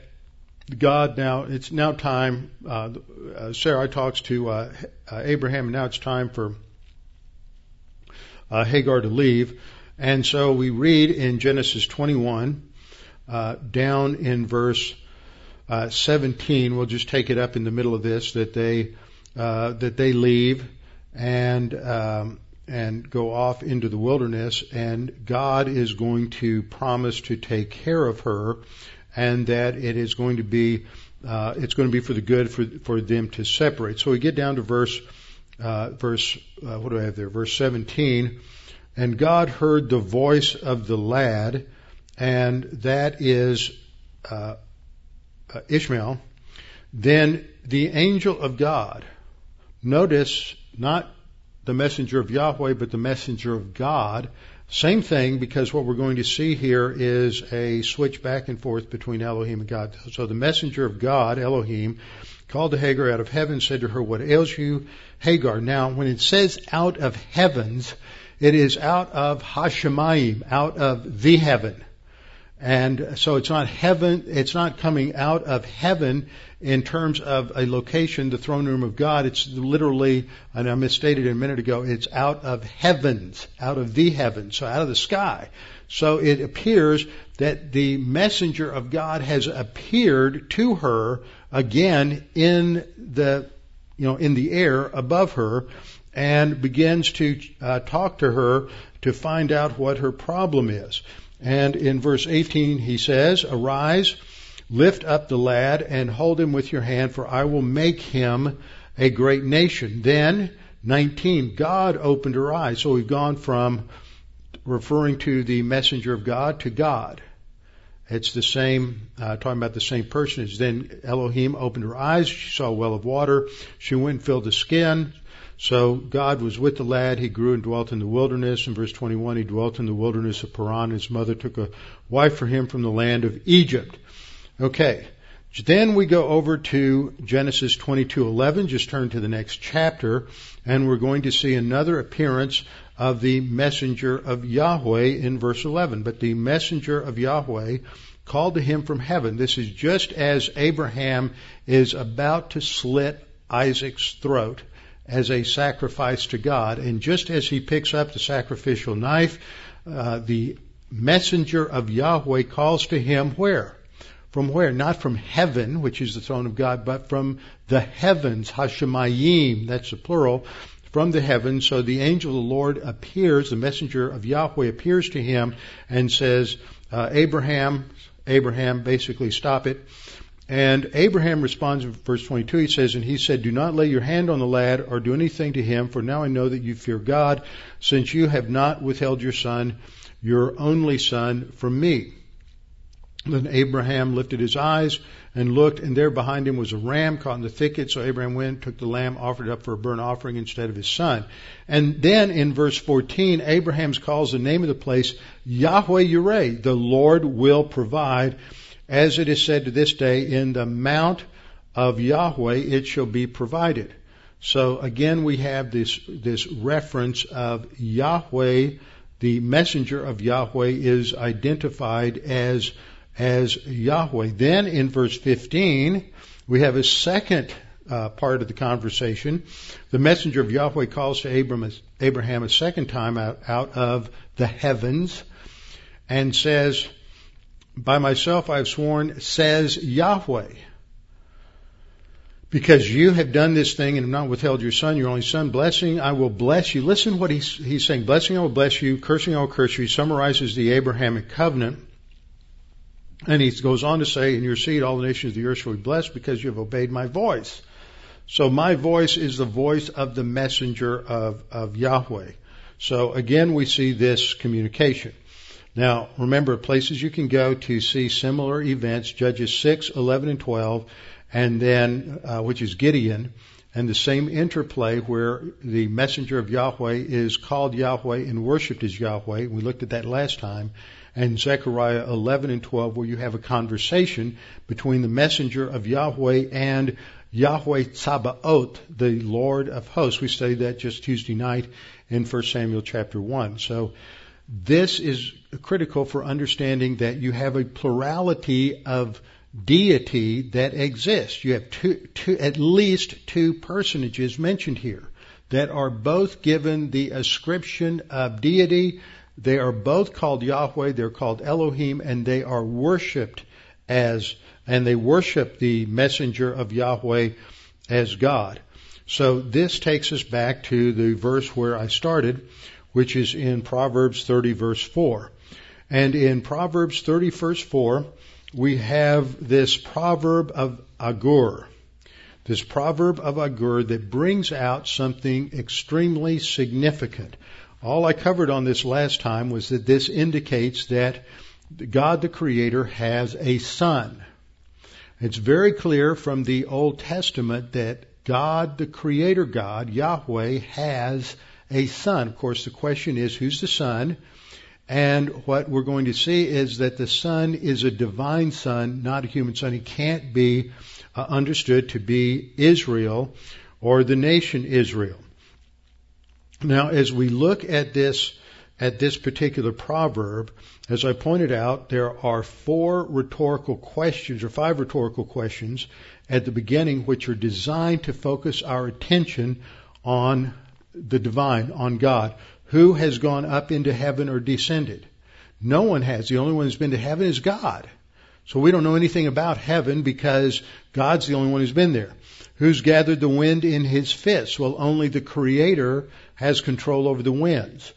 [SPEAKER 1] God now, it's now time, uh, uh, Sarai talks to uh, uh, Abraham, and now it's time for uh, Hagar to leave. And so we read in Genesis 21, down in verse 17, we'll just take it up in the middle of this, that they uh, that they leave and um, and go off into the wilderness, and God is going to promise to take care of her, and that it is going to be uh, it's going to be for the good for for them to separate. So we get down to verse uh, verse uh, what do I have there? Verse 17, and God heard the voice of the lad, and that is uh, uh, Ishmael. Then the angel of God Notice not the messenger of Yahweh, but the messenger of God. Same thing because what we're going to see here is a switch back and forth between Elohim and God. So the messenger of God, Elohim, called to Hagar out of heaven, said to her, What ails you, Hagar? Now, when it says out of heavens, it is out of Hashemayim, out of the heaven. And so it's not heaven, it's not coming out of heaven in terms of a location, the throne room of God. It's literally, and I misstated it a minute ago, it's out of heavens, out of the heavens, so out of the sky. So it appears that the messenger of God has appeared to her again in the, you know, in the air above her and begins to uh, talk to her to find out what her problem is. And in verse 18 he says, Arise, lift up the lad and hold him with your hand, for I will make him a great nation. Then, 19, God opened her eyes. So we've gone from referring to the messenger of God to God. It's the same, uh, talking about the same personage. Then Elohim opened her eyes. She saw a well of water. She went and filled the skin. So God was with the lad. He grew and dwelt in the wilderness. In verse 21, he dwelt in the wilderness of Paran. His mother took a wife for him from the land of Egypt. Okay. Then we go over to Genesis 22:11. Just turn to the next chapter, and we're going to see another appearance of the messenger of Yahweh in verse 11. But the messenger of Yahweh called to him from heaven. This is just as Abraham is about to slit Isaac's throat as a sacrifice to God. And just as he picks up the sacrificial knife, uh, the messenger of Yahweh calls to him where? From where? Not from heaven, which is the throne of God, but from the heavens, Hashemayim, that's the plural, from the heavens. So the angel of the Lord appears, the messenger of Yahweh appears to him and says, uh, Abraham, Abraham, basically stop it. And Abraham responds in verse 22, he says, And he said, Do not lay your hand on the lad or do anything to him, for now I know that you fear God, since you have not withheld your son, your only son, from me. Then Abraham lifted his eyes and looked, and there behind him was a ram caught in the thicket. So Abraham went, took the lamb, offered it up for a burnt offering instead of his son. And then in verse 14, Abraham calls the name of the place Yahweh Yireh, the Lord will provide as it is said to this day, in the mount of Yahweh it shall be provided. So again, we have this, this reference of Yahweh, the messenger of Yahweh is identified as, as Yahweh. Then in verse 15, we have a second uh, part of the conversation. The messenger of Yahweh calls to Abraham, Abraham a second time out, out of the heavens and says, by myself I have sworn, says Yahweh. Because you have done this thing and have not withheld your son, your only son, blessing, I will bless you. Listen what he's, he's saying. Blessing, I will bless you. Cursing, I will curse you. He summarizes the Abrahamic covenant. And he goes on to say, in your seed all the nations of the earth shall be blessed because you have obeyed my voice. So my voice is the voice of the messenger of, of Yahweh. So again, we see this communication. Now, remember places you can go to see similar events, Judges 6, 11, and 12, and then, uh, which is Gideon, and the same interplay where the messenger of Yahweh is called Yahweh and worshipped as Yahweh. We looked at that last time. And Zechariah 11 and 12 where you have a conversation between the messenger of Yahweh and Yahweh Tsabaoth, the Lord of hosts. We studied that just Tuesday night in 1 Samuel chapter 1. So this is critical for understanding that you have a plurality of deity that exists. You have two, two, at least two personages mentioned here that are both given the ascription of deity. They are both called Yahweh, they're called Elohim, and they are worshipped as, and they worship the messenger of Yahweh as God. So this takes us back to the verse where I started, which is in Proverbs 30 verse 4. And in Proverbs 30 verse 4, we have this proverb of Agur. This proverb of Agur that brings out something extremely significant. All I covered on this last time was that this indicates that God the Creator has a son. It's very clear from the Old Testament that God, the Creator God, Yahweh, has a son. Of course, the question is who's the son? And what we're going to see is that the son is a divine son, not a human son. He can't be uh, understood to be Israel or the nation Israel. Now, as we look at this, at this particular proverb, as I pointed out, there are four rhetorical questions or five rhetorical questions at the beginning which are designed to focus our attention on the divine, on God. Who has gone up into heaven or descended? No one has. The only one who's been to heaven is God. So we don't know anything about heaven because God's the only one who's been there. Who's gathered the wind in his fists? Well, only the Creator has control over the winds.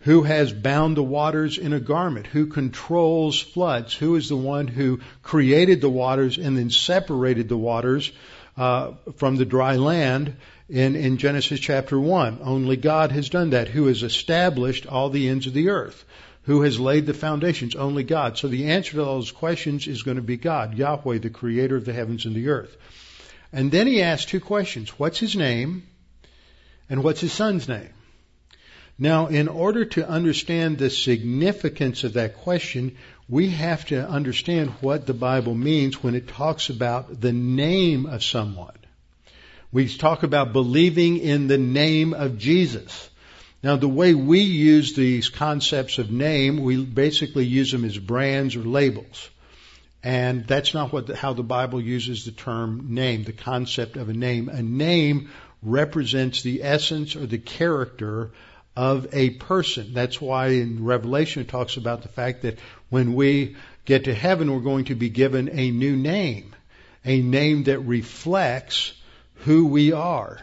[SPEAKER 1] Who has bound the waters in a garment? Who controls floods? Who is the one who created the waters and then separated the waters uh, from the dry land in, in Genesis chapter 1? Only God has done that. Who has established all the ends of the earth? Who has laid the foundations? Only God. So the answer to all those questions is going to be God, Yahweh, the creator of the heavens and the earth. And then he asks two questions. What's his name? And what's his son's name? Now, in order to understand the significance of that question, we have to understand what the Bible means when it talks about the name of someone. We talk about believing in the name of Jesus. Now, the way we use these concepts of name, we basically use them as brands or labels. And that's not what the, how the Bible uses the term name, the concept of a name. A name represents the essence or the character of a person. That's why in Revelation it talks about the fact that when we get to heaven, we're going to be given a new name, a name that reflects who we are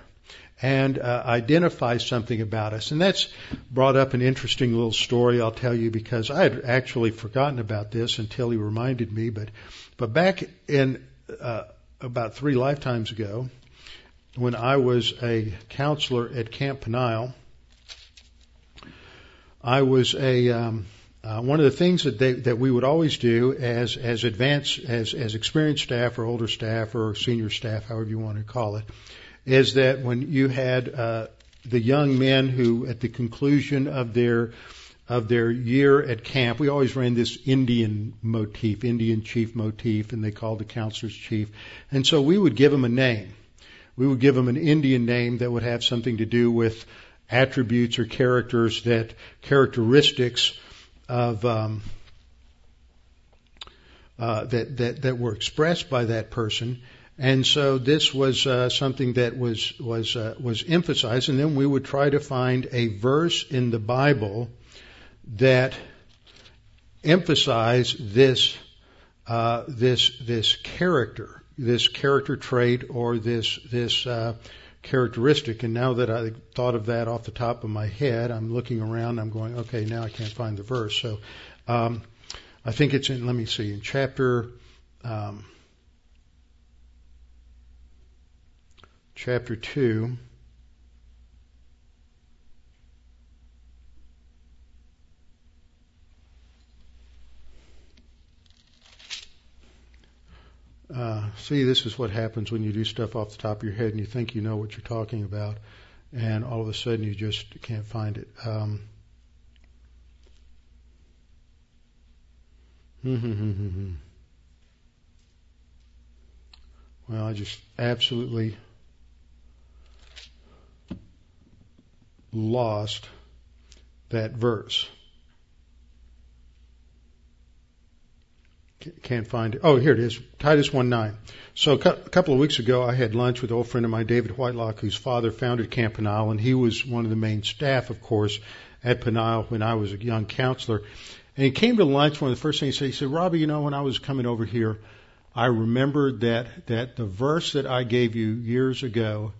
[SPEAKER 1] and uh, identifies something about us. And that's brought up an interesting little story I'll tell you because I had actually forgotten about this until he reminded me. But but back in uh, about three lifetimes ago, when I was a counselor at Camp Peniel, I was a um, uh, one of the things that they, that we would always do as as advanced as as experienced staff or older staff or senior staff, however you want to call it, is that when you had uh, the young men who, at the conclusion of their of their year at camp, we always ran this Indian motif, Indian chief motif, and they called the counselors chief. And so we would give them a name. We would give them an Indian name that would have something to do with attributes or characters that characteristics of um, uh, that that that were expressed by that person. And so this was uh, something that was was uh, was emphasized, and then we would try to find a verse in the Bible that emphasized this uh, this this character, this character trait, or this this uh, characteristic. And now that I thought of that off the top of my head, I'm looking around. I'm going, okay, now I can't find the verse. So um, I think it's in. Let me see in chapter. Um, chapter 2. Uh, see, this is what happens when you do stuff off the top of your head and you think you know what you're talking about, and all of a sudden you just can't find it. Um, hmm, hmm, hmm, well, I just absolutely lost that verse. Can't find it. Oh, here it is. Titus 1 9. So a couple of weeks ago, I had lunch with an old friend of mine, David Whitelock, whose father founded Camp Peniel, and he was one of the main staff, of course, at Peniel when I was a young counselor. And he came to lunch. One of the first things he said, he said, Robbie, you know, when I was coming over here, I remembered that, that the verse that I gave you years ago,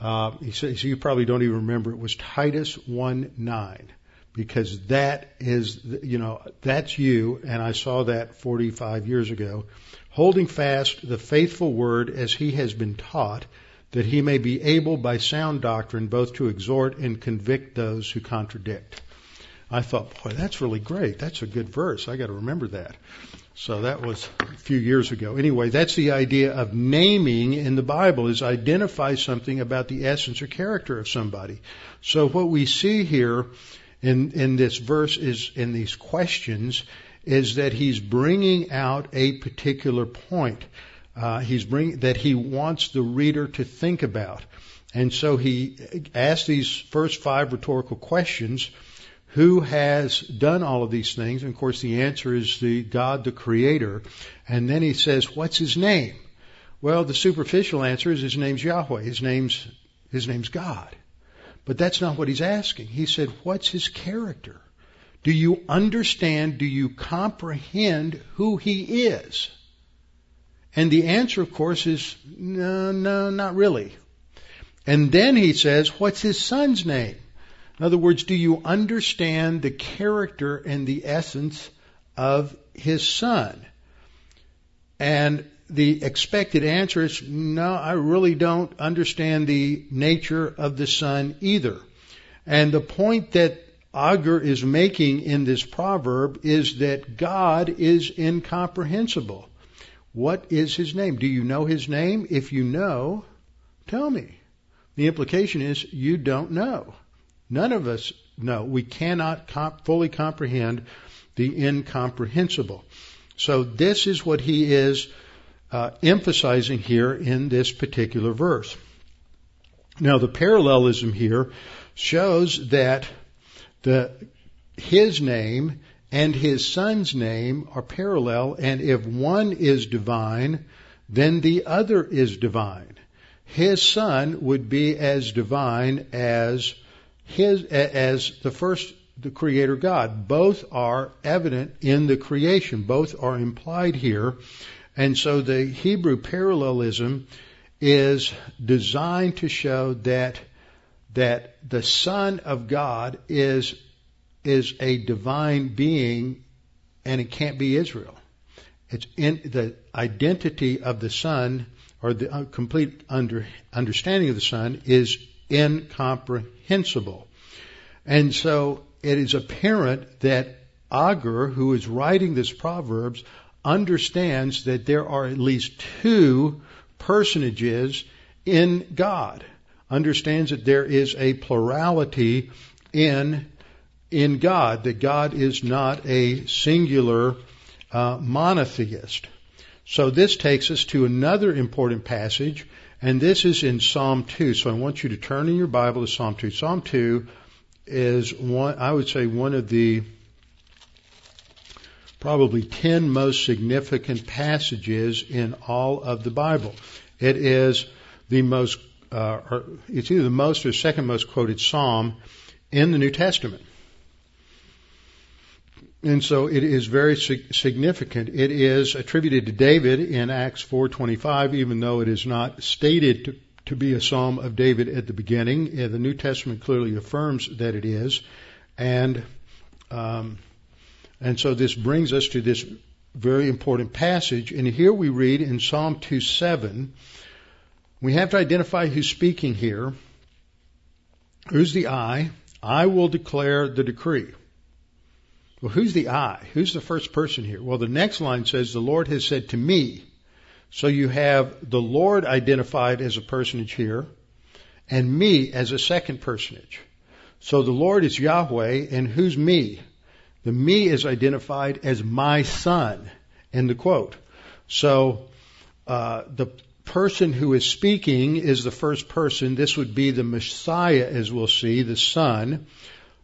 [SPEAKER 1] uh, he says you probably don't even remember. It was Titus one nine because that is you know that's you, and I saw that 45 years ago. Holding fast the faithful word as he has been taught, that he may be able by sound doctrine both to exhort and convict those who contradict. I thought, boy, that's really great. That's a good verse. I got to remember that. So that was a few years ago. Anyway, that's the idea of naming in the Bible is identify something about the essence or character of somebody. So what we see here in, in this verse is, in these questions, is that he's bringing out a particular point. Uh, he's bringing, that he wants the reader to think about. And so he asks these first five rhetorical questions who has done all of these things? And of course, the answer is the God, the Creator. And then he says, what's his name? Well, the superficial answer is his name's Yahweh. His name's, his name's God. But that's not what he's asking. He said, what's his character? Do you understand? Do you comprehend who he is? And the answer, of course, is no, no, not really. And then he says, what's his son's name? In other words, do you understand the character and the essence of his son? And the expected answer is, no, I really don't understand the nature of the son either. And the point that Agur is making in this proverb is that God is incomprehensible. What is his name? Do you know his name? If you know, tell me. The implication is you don't know. None of us know. We cannot comp- fully comprehend the incomprehensible. So this is what he is uh, emphasizing here in this particular verse. Now the parallelism here shows that the his name and his son's name are parallel, and if one is divine, then the other is divine. His son would be as divine as his as the first the creator God. Both are evident in the creation. Both are implied here. And so the Hebrew parallelism is designed to show that that the Son of God is is a divine being and it can't be Israel. It's in the identity of the Son or the uh, complete under, understanding of the Son is incomprehensible. And so it is apparent that Agur, who is writing this Proverbs, understands that there are at least two personages in God. Understands that there is a plurality in in God, that God is not a singular uh, monotheist. So this takes us to another important passage, and this is in Psalm 2. So I want you to turn in your Bible to Psalm 2. Psalm 2 is one, I would say one of the probably 10 most significant passages in all of the Bible. It is the most, uh, it's either the most or second most quoted psalm in the New Testament. And so it is very significant. It is attributed to David in Acts 4:25, even though it is not stated to, to be a psalm of David at the beginning. The New Testament clearly affirms that it is, and um, and so this brings us to this very important passage. And here we read in Psalm 2:7, we have to identify who's speaking here. Who's the I? I will declare the decree. Well, who's the I? Who's the first person here? Well, the next line says, the Lord has said to me. So you have the Lord identified as a personage here and me as a second personage. So the Lord is Yahweh and who's me? The me is identified as my son. End the quote. So, uh, the person who is speaking is the first person. This would be the Messiah, as we'll see, the Son.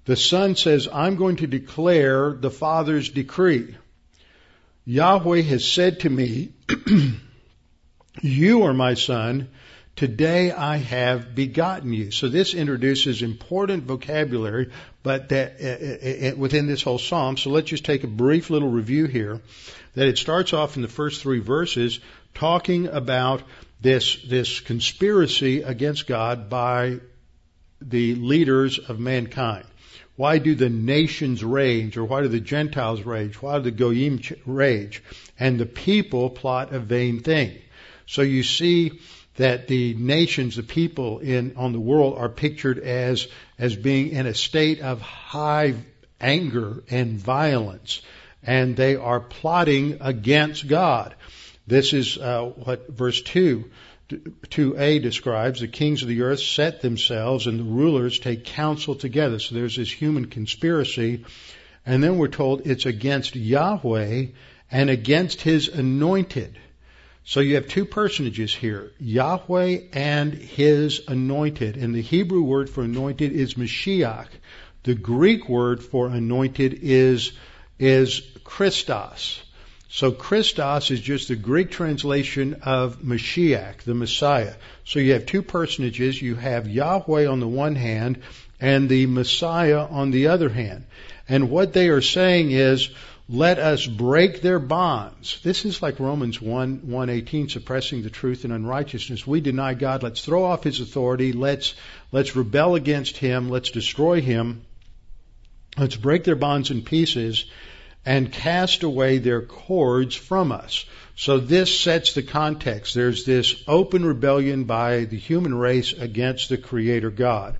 [SPEAKER 1] The Son says, I'm going to declare the Father's decree. Yahweh has said to me, You are my Son. Today I have begotten you. So this introduces important vocabulary, but that uh, uh, uh, within this whole psalm. So let's just take a brief little review here. That it starts off in the first three verses talking about this this conspiracy against God by the leaders of mankind. Why do the nations rage, or why do the Gentiles rage? Why do the Goyim rage? And the people plot a vain thing. So you see that the nations, the people in on the world, are pictured as as being in a state of high anger and violence, and they are plotting against God. This is uh, what verse two 2a describes the kings of the earth set themselves and the rulers take counsel together. So there's this human conspiracy. And then we're told it's against Yahweh and against his anointed. So you have two personages here, Yahweh and his anointed. And the Hebrew word for anointed is Mashiach. The Greek word for anointed is, is Christos. So Christos is just the Greek translation of Mashiach, the Messiah. So you have two personages. You have Yahweh on the one hand and the Messiah on the other hand. And what they are saying is, let us break their bonds. This is like Romans 1, 118, suppressing the truth and unrighteousness. We deny God. Let's throw off his authority. Let's, let's rebel against him. Let's destroy him. Let's break their bonds in pieces and cast away their cords from us. So this sets the context. There's this open rebellion by the human race against the Creator God.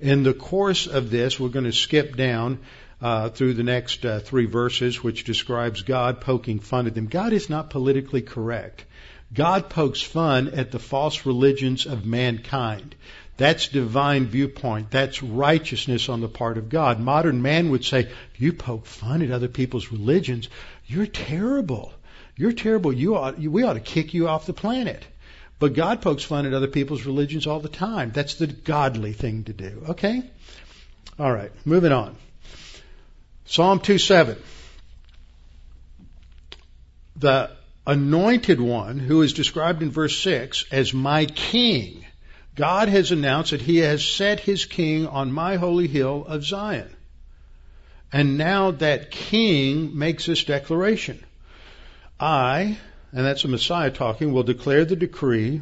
[SPEAKER 1] In the course of this, we're going to skip down uh, through the next uh, three verses, which describes God poking fun at them. God is not politically correct. God pokes fun at the false religions of mankind. That's divine viewpoint. That's righteousness on the part of God. Modern man would say, you poke fun at other people's religions, you're terrible. You're terrible. You ought, we ought to kick you off the planet. But God pokes fun at other people's religions all the time. That's the godly thing to do. Okay? All right, moving on. Psalm 2:7. The anointed one who is described in verse 6 as my king. God has announced that he has set his king on my holy hill of Zion. And now that king makes this declaration. I, and that's the Messiah talking, will declare the decree.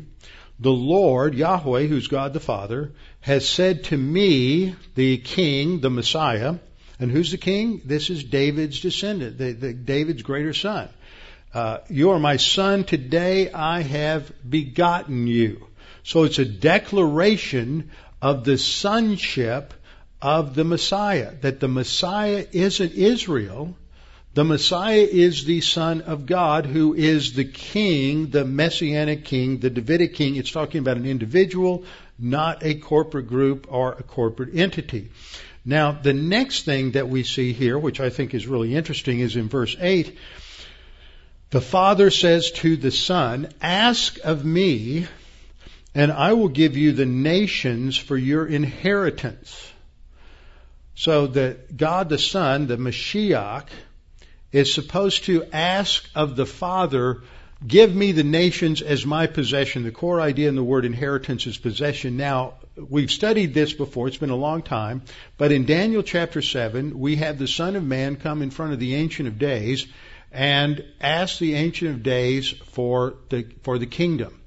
[SPEAKER 1] The Lord, Yahweh, who's God the Father, has said to me, the King, the Messiah, and who's the King? This is David's descendant, the, the David's greater son. Uh, you are my son. Today I have begotten you. So it's a declaration of the sonship of the Messiah, that the Messiah isn't Israel, the Messiah is the Son of God who is the King, the Messianic King, the Davidic King. It's talking about an individual, not a corporate group or a corporate entity. Now, the next thing that we see here, which I think is really interesting, is in verse 8. The Father says to the Son, Ask of me, and I will give you the nations for your inheritance. So that God the Son, the Mashiach, is supposed to ask of the Father, give me the nations as my possession. The core idea in the word inheritance is possession. Now, we've studied this before. It's been a long time. But in Daniel chapter 7, we have the Son of Man come in front of the Ancient of Days and ask the Ancient of Days for the, for the kingdom.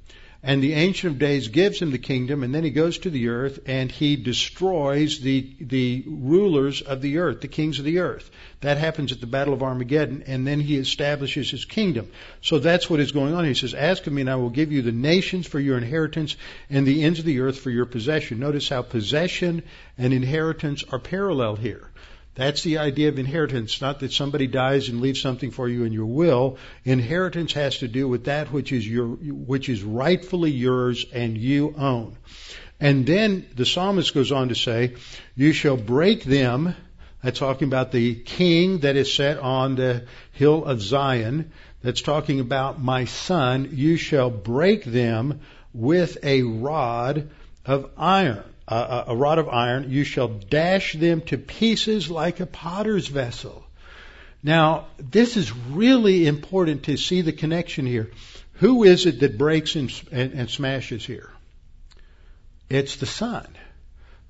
[SPEAKER 1] And the Ancient of Days gives him the kingdom, and then he goes to the earth and he destroys the, the rulers of the earth, the kings of the earth. That happens at the Battle of Armageddon, and then he establishes his kingdom. So that's what is going on. He says, Ask of me, and I will give you the nations for your inheritance and the ends of the earth for your possession. Notice how possession and inheritance are parallel here. That's the idea of inheritance, not that somebody dies and leaves something for you in your will. Inheritance has to do with that which is your, which is rightfully yours and you own. And then the psalmist goes on to say, you shall break them, that's talking about the king that is set on the hill of Zion. That's talking about my son. You shall break them with a rod of iron a, a rod of iron, you shall dash them to pieces like a potter's vessel. Now, this is really important to see the connection here. Who is it that breaks and, and, and smashes here? It's the Son.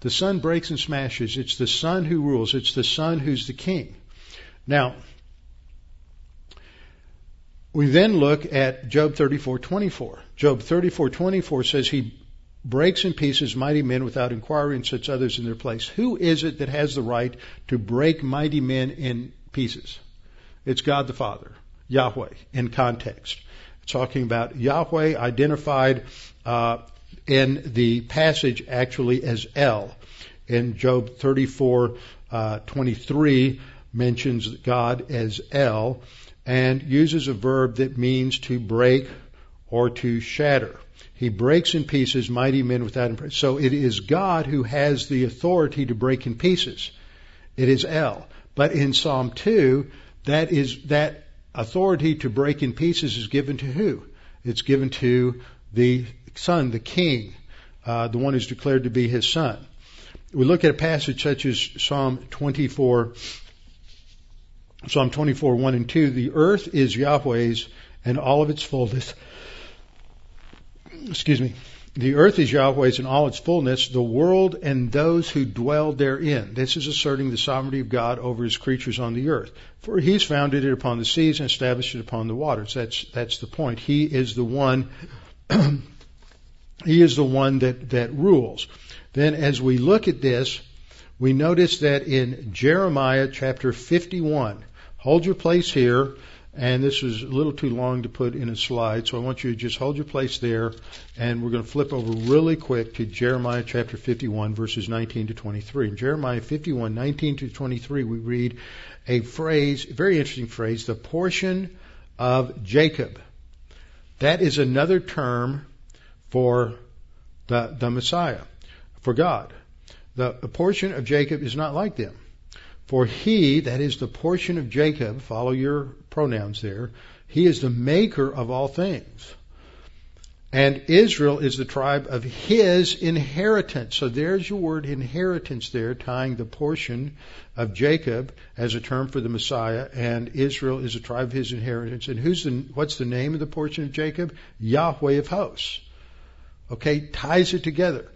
[SPEAKER 1] The Son breaks and smashes. It's the Son who rules. It's the Son who's the King. Now, we then look at Job 34:24. Job 34:24 says he breaks in pieces mighty men without inquiry and sets others in their place. Who is it that has the right to break mighty men in pieces? It's God the Father, Yahweh, in context. Talking about Yahweh identified uh, in the passage actually as El. In Job 34, uh, 23 mentions God as El and uses a verb that means to break or to shatter. He breaks in pieces mighty men without impression. So it is God who has the authority to break in pieces. It is El. But in Psalm 2, that is, that authority to break in pieces is given to who? It's given to the son, the king, uh, the one who's declared to be his son. We look at a passage such as Psalm 24, Psalm 24, 1 and 2. The earth is Yahweh's and all of its fullness excuse me, the earth is Yahweh's in all its fullness, the world and those who dwell therein. This is asserting the sovereignty of God over his creatures on the earth. For he's founded it upon the seas and established it upon the waters. That's, that's the point. He is the one, he is the one that, that rules. Then as we look at this, we notice that in Jeremiah chapter 51, hold your place here, and this is a little too long to put in a slide, so I want you to just hold your place there, and we're going to flip over really quick to Jeremiah chapter 51, verses 19 to 23. In Jeremiah 51, 19 to 23, we read a phrase, a very interesting phrase, the portion of Jacob. That is another term for the, the Messiah, for God. The, the portion of Jacob is not like them. For he, that is the portion of Jacob, follow your pronouns there, he is the maker of all things. And Israel is the tribe of his inheritance. So there's your word inheritance there, tying the portion of Jacob as a term for the Messiah, and Israel is a tribe of his inheritance. And who's the, what's the name of the portion of Jacob? Yahweh of hosts. Okay, ties it together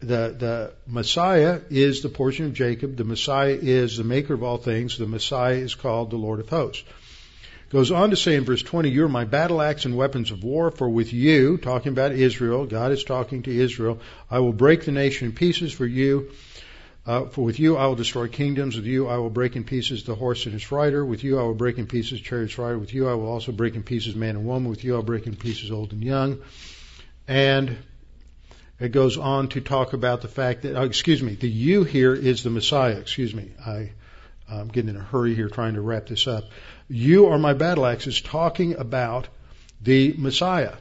[SPEAKER 1] the, the Messiah is the portion of Jacob. The Messiah is the maker of all things. The Messiah is called the Lord of hosts. Goes on to say in verse 20, You're my battle axe and weapons of war, for with you, talking about Israel, God is talking to Israel, I will break the nation in pieces for you. Uh, for with you I will destroy kingdoms. With you I will break in pieces the horse and his rider. With you I will break in pieces chariot's rider. With you I will also break in pieces man and woman. With you I'll break in pieces old and young. And it goes on to talk about the fact that, oh, excuse me, the you here is the Messiah. Excuse me. I, I'm getting in a hurry here trying to wrap this up. You are my battle axes talking about the Messiah.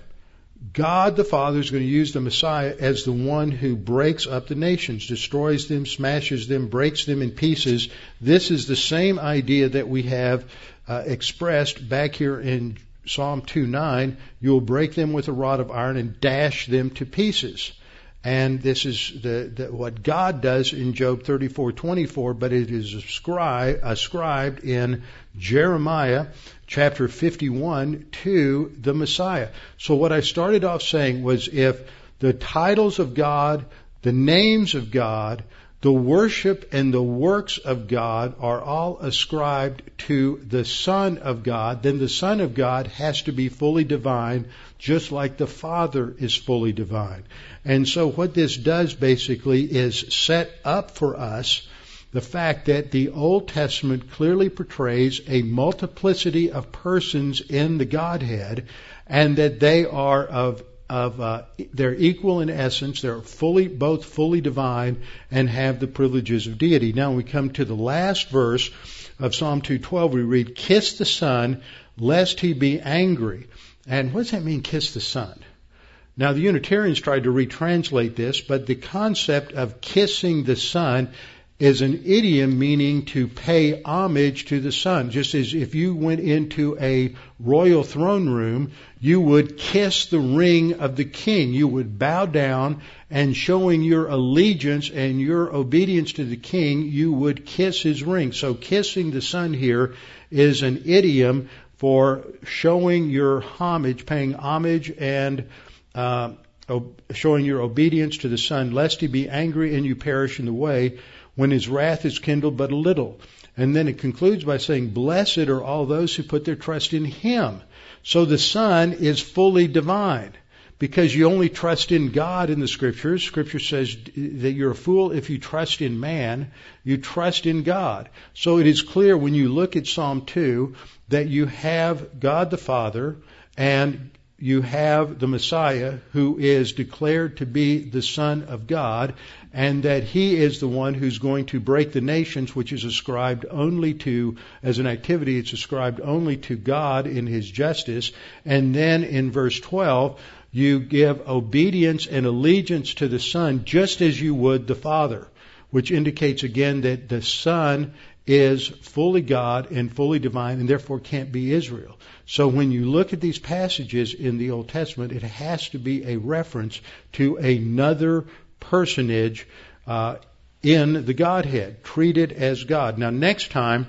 [SPEAKER 1] God the Father is going to use the Messiah as the one who breaks up the nations, destroys them, smashes them, breaks them in pieces. This is the same idea that we have uh, expressed back here in Psalm 2:9. You will break them with a rod of iron and dash them to pieces. And this is the, the, what God does in Job 34:24, but it is ascribed, ascribed in Jeremiah chapter 51 to the Messiah. So what I started off saying was if the titles of God, the names of God, the worship and the works of God are all ascribed to the Son of God, then the Son of God has to be fully divine, just like the Father is fully divine. And so what this does basically is set up for us the fact that the Old Testament clearly portrays a multiplicity of persons in the Godhead and that they are of of uh, they're equal in essence. They're fully both fully divine and have the privileges of deity. Now when we come to the last verse of Psalm 212. We read, "Kiss the Son, lest he be angry." And what does that mean? Kiss the Son. Now the Unitarians tried to retranslate this, but the concept of kissing the Son is an idiom meaning to pay homage to the Son. Just as if you went into a royal throne room, you would kiss the ring of the king. You would bow down and showing your allegiance and your obedience to the king, you would kiss his ring. So kissing the Son here is an idiom for showing your homage, paying homage and uh, showing your obedience to the Son, lest he be angry and you perish in the way when his wrath is kindled but a little. And then it concludes by saying, Blessed are all those who put their trust in him. So the Son is fully divine because you only trust in God in the scriptures. Scripture says that you're a fool if you trust in man. You trust in God. So it is clear when you look at Psalm 2 that you have God the Father and you have the Messiah who is declared to be the Son of God, and that he is the one who's going to break the nations, which is ascribed only to, as an activity, it's ascribed only to God in his justice. And then in verse 12, you give obedience and allegiance to the Son just as you would the Father, which indicates again that the Son is fully God and fully divine and therefore can't be Israel. So when you look at these passages in the Old Testament, it has to be a reference to another personage uh, in the Godhead, treated as God. Now, next time,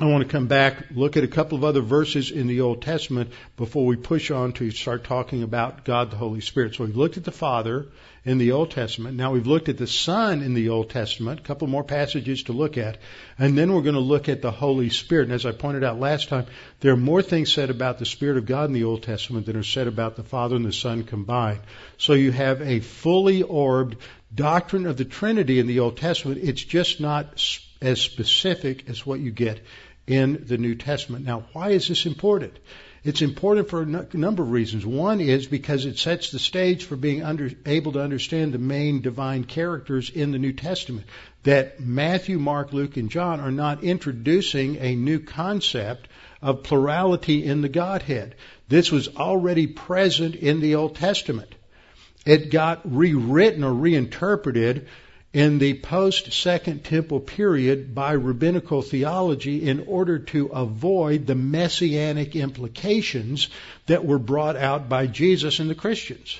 [SPEAKER 1] I want to come back, look at a couple of other verses in the Old Testament before we push on to start talking about God the Holy Spirit. So we've looked at the Father in the Old Testament. Now we've looked at the Son in the Old Testament, a couple more passages to look at. And then we're going to look at the Holy Spirit. And as I pointed out last time, there are more things said about the Spirit of God in the Old Testament than are said about the Father and the Son combined. So you have a fully orbed doctrine of the Trinity in the Old Testament. It's just not as specific as what you get in the New Testament. Now, why is this important? It's important for a number of reasons. One is because it sets the stage for being under, able to understand the main divine characters in the New Testament. That Matthew, Mark, Luke, and John are not introducing a new concept of plurality in the Godhead. This was already present in the Old Testament. It got rewritten or reinterpreted in the post Second Temple period by rabbinical theology in order to avoid the messianic implications that were brought out by Jesus and the Christians.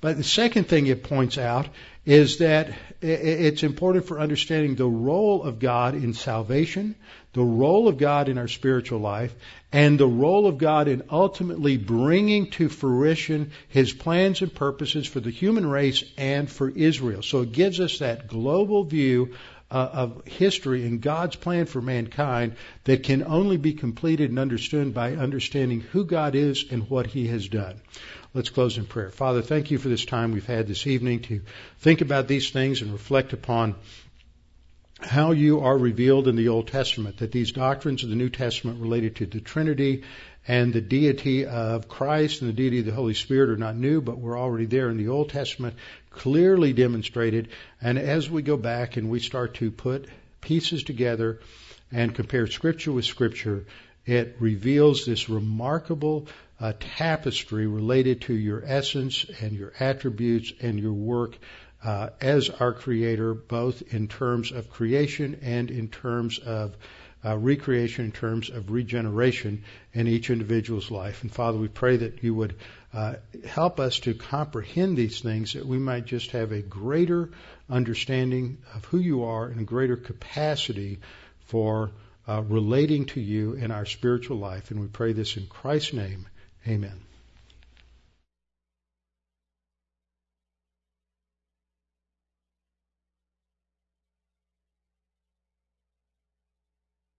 [SPEAKER 1] But the second thing it points out is that it's important for understanding the role of God in salvation, the role of God in our spiritual life, and the role of God in ultimately bringing to fruition His plans and purposes for the human race and for Israel. So it gives us that global view uh, of history and God's plan for mankind that can only be completed and understood by understanding who God is and what He has done. Let's close in prayer. Father, thank you for this time we've had this evening to think about these things and reflect upon how you are revealed in the Old Testament, that these doctrines of the New Testament related to the Trinity and the deity of Christ and the deity of the Holy Spirit are not new, but were already there in the Old Testament, clearly demonstrated. And as we go back and we start to put pieces together and compare Scripture with Scripture, it reveals this remarkable uh, tapestry related to your essence and your attributes and your work uh, as our Creator, both in terms of creation and in terms of uh, recreation, in terms of regeneration in each individual's life. And Father, we pray that you would uh, help us to comprehend these things, that we might just have a greater understanding of who you are and a greater capacity for uh, relating to you in our spiritual life. And we pray this in Christ's name. Amen.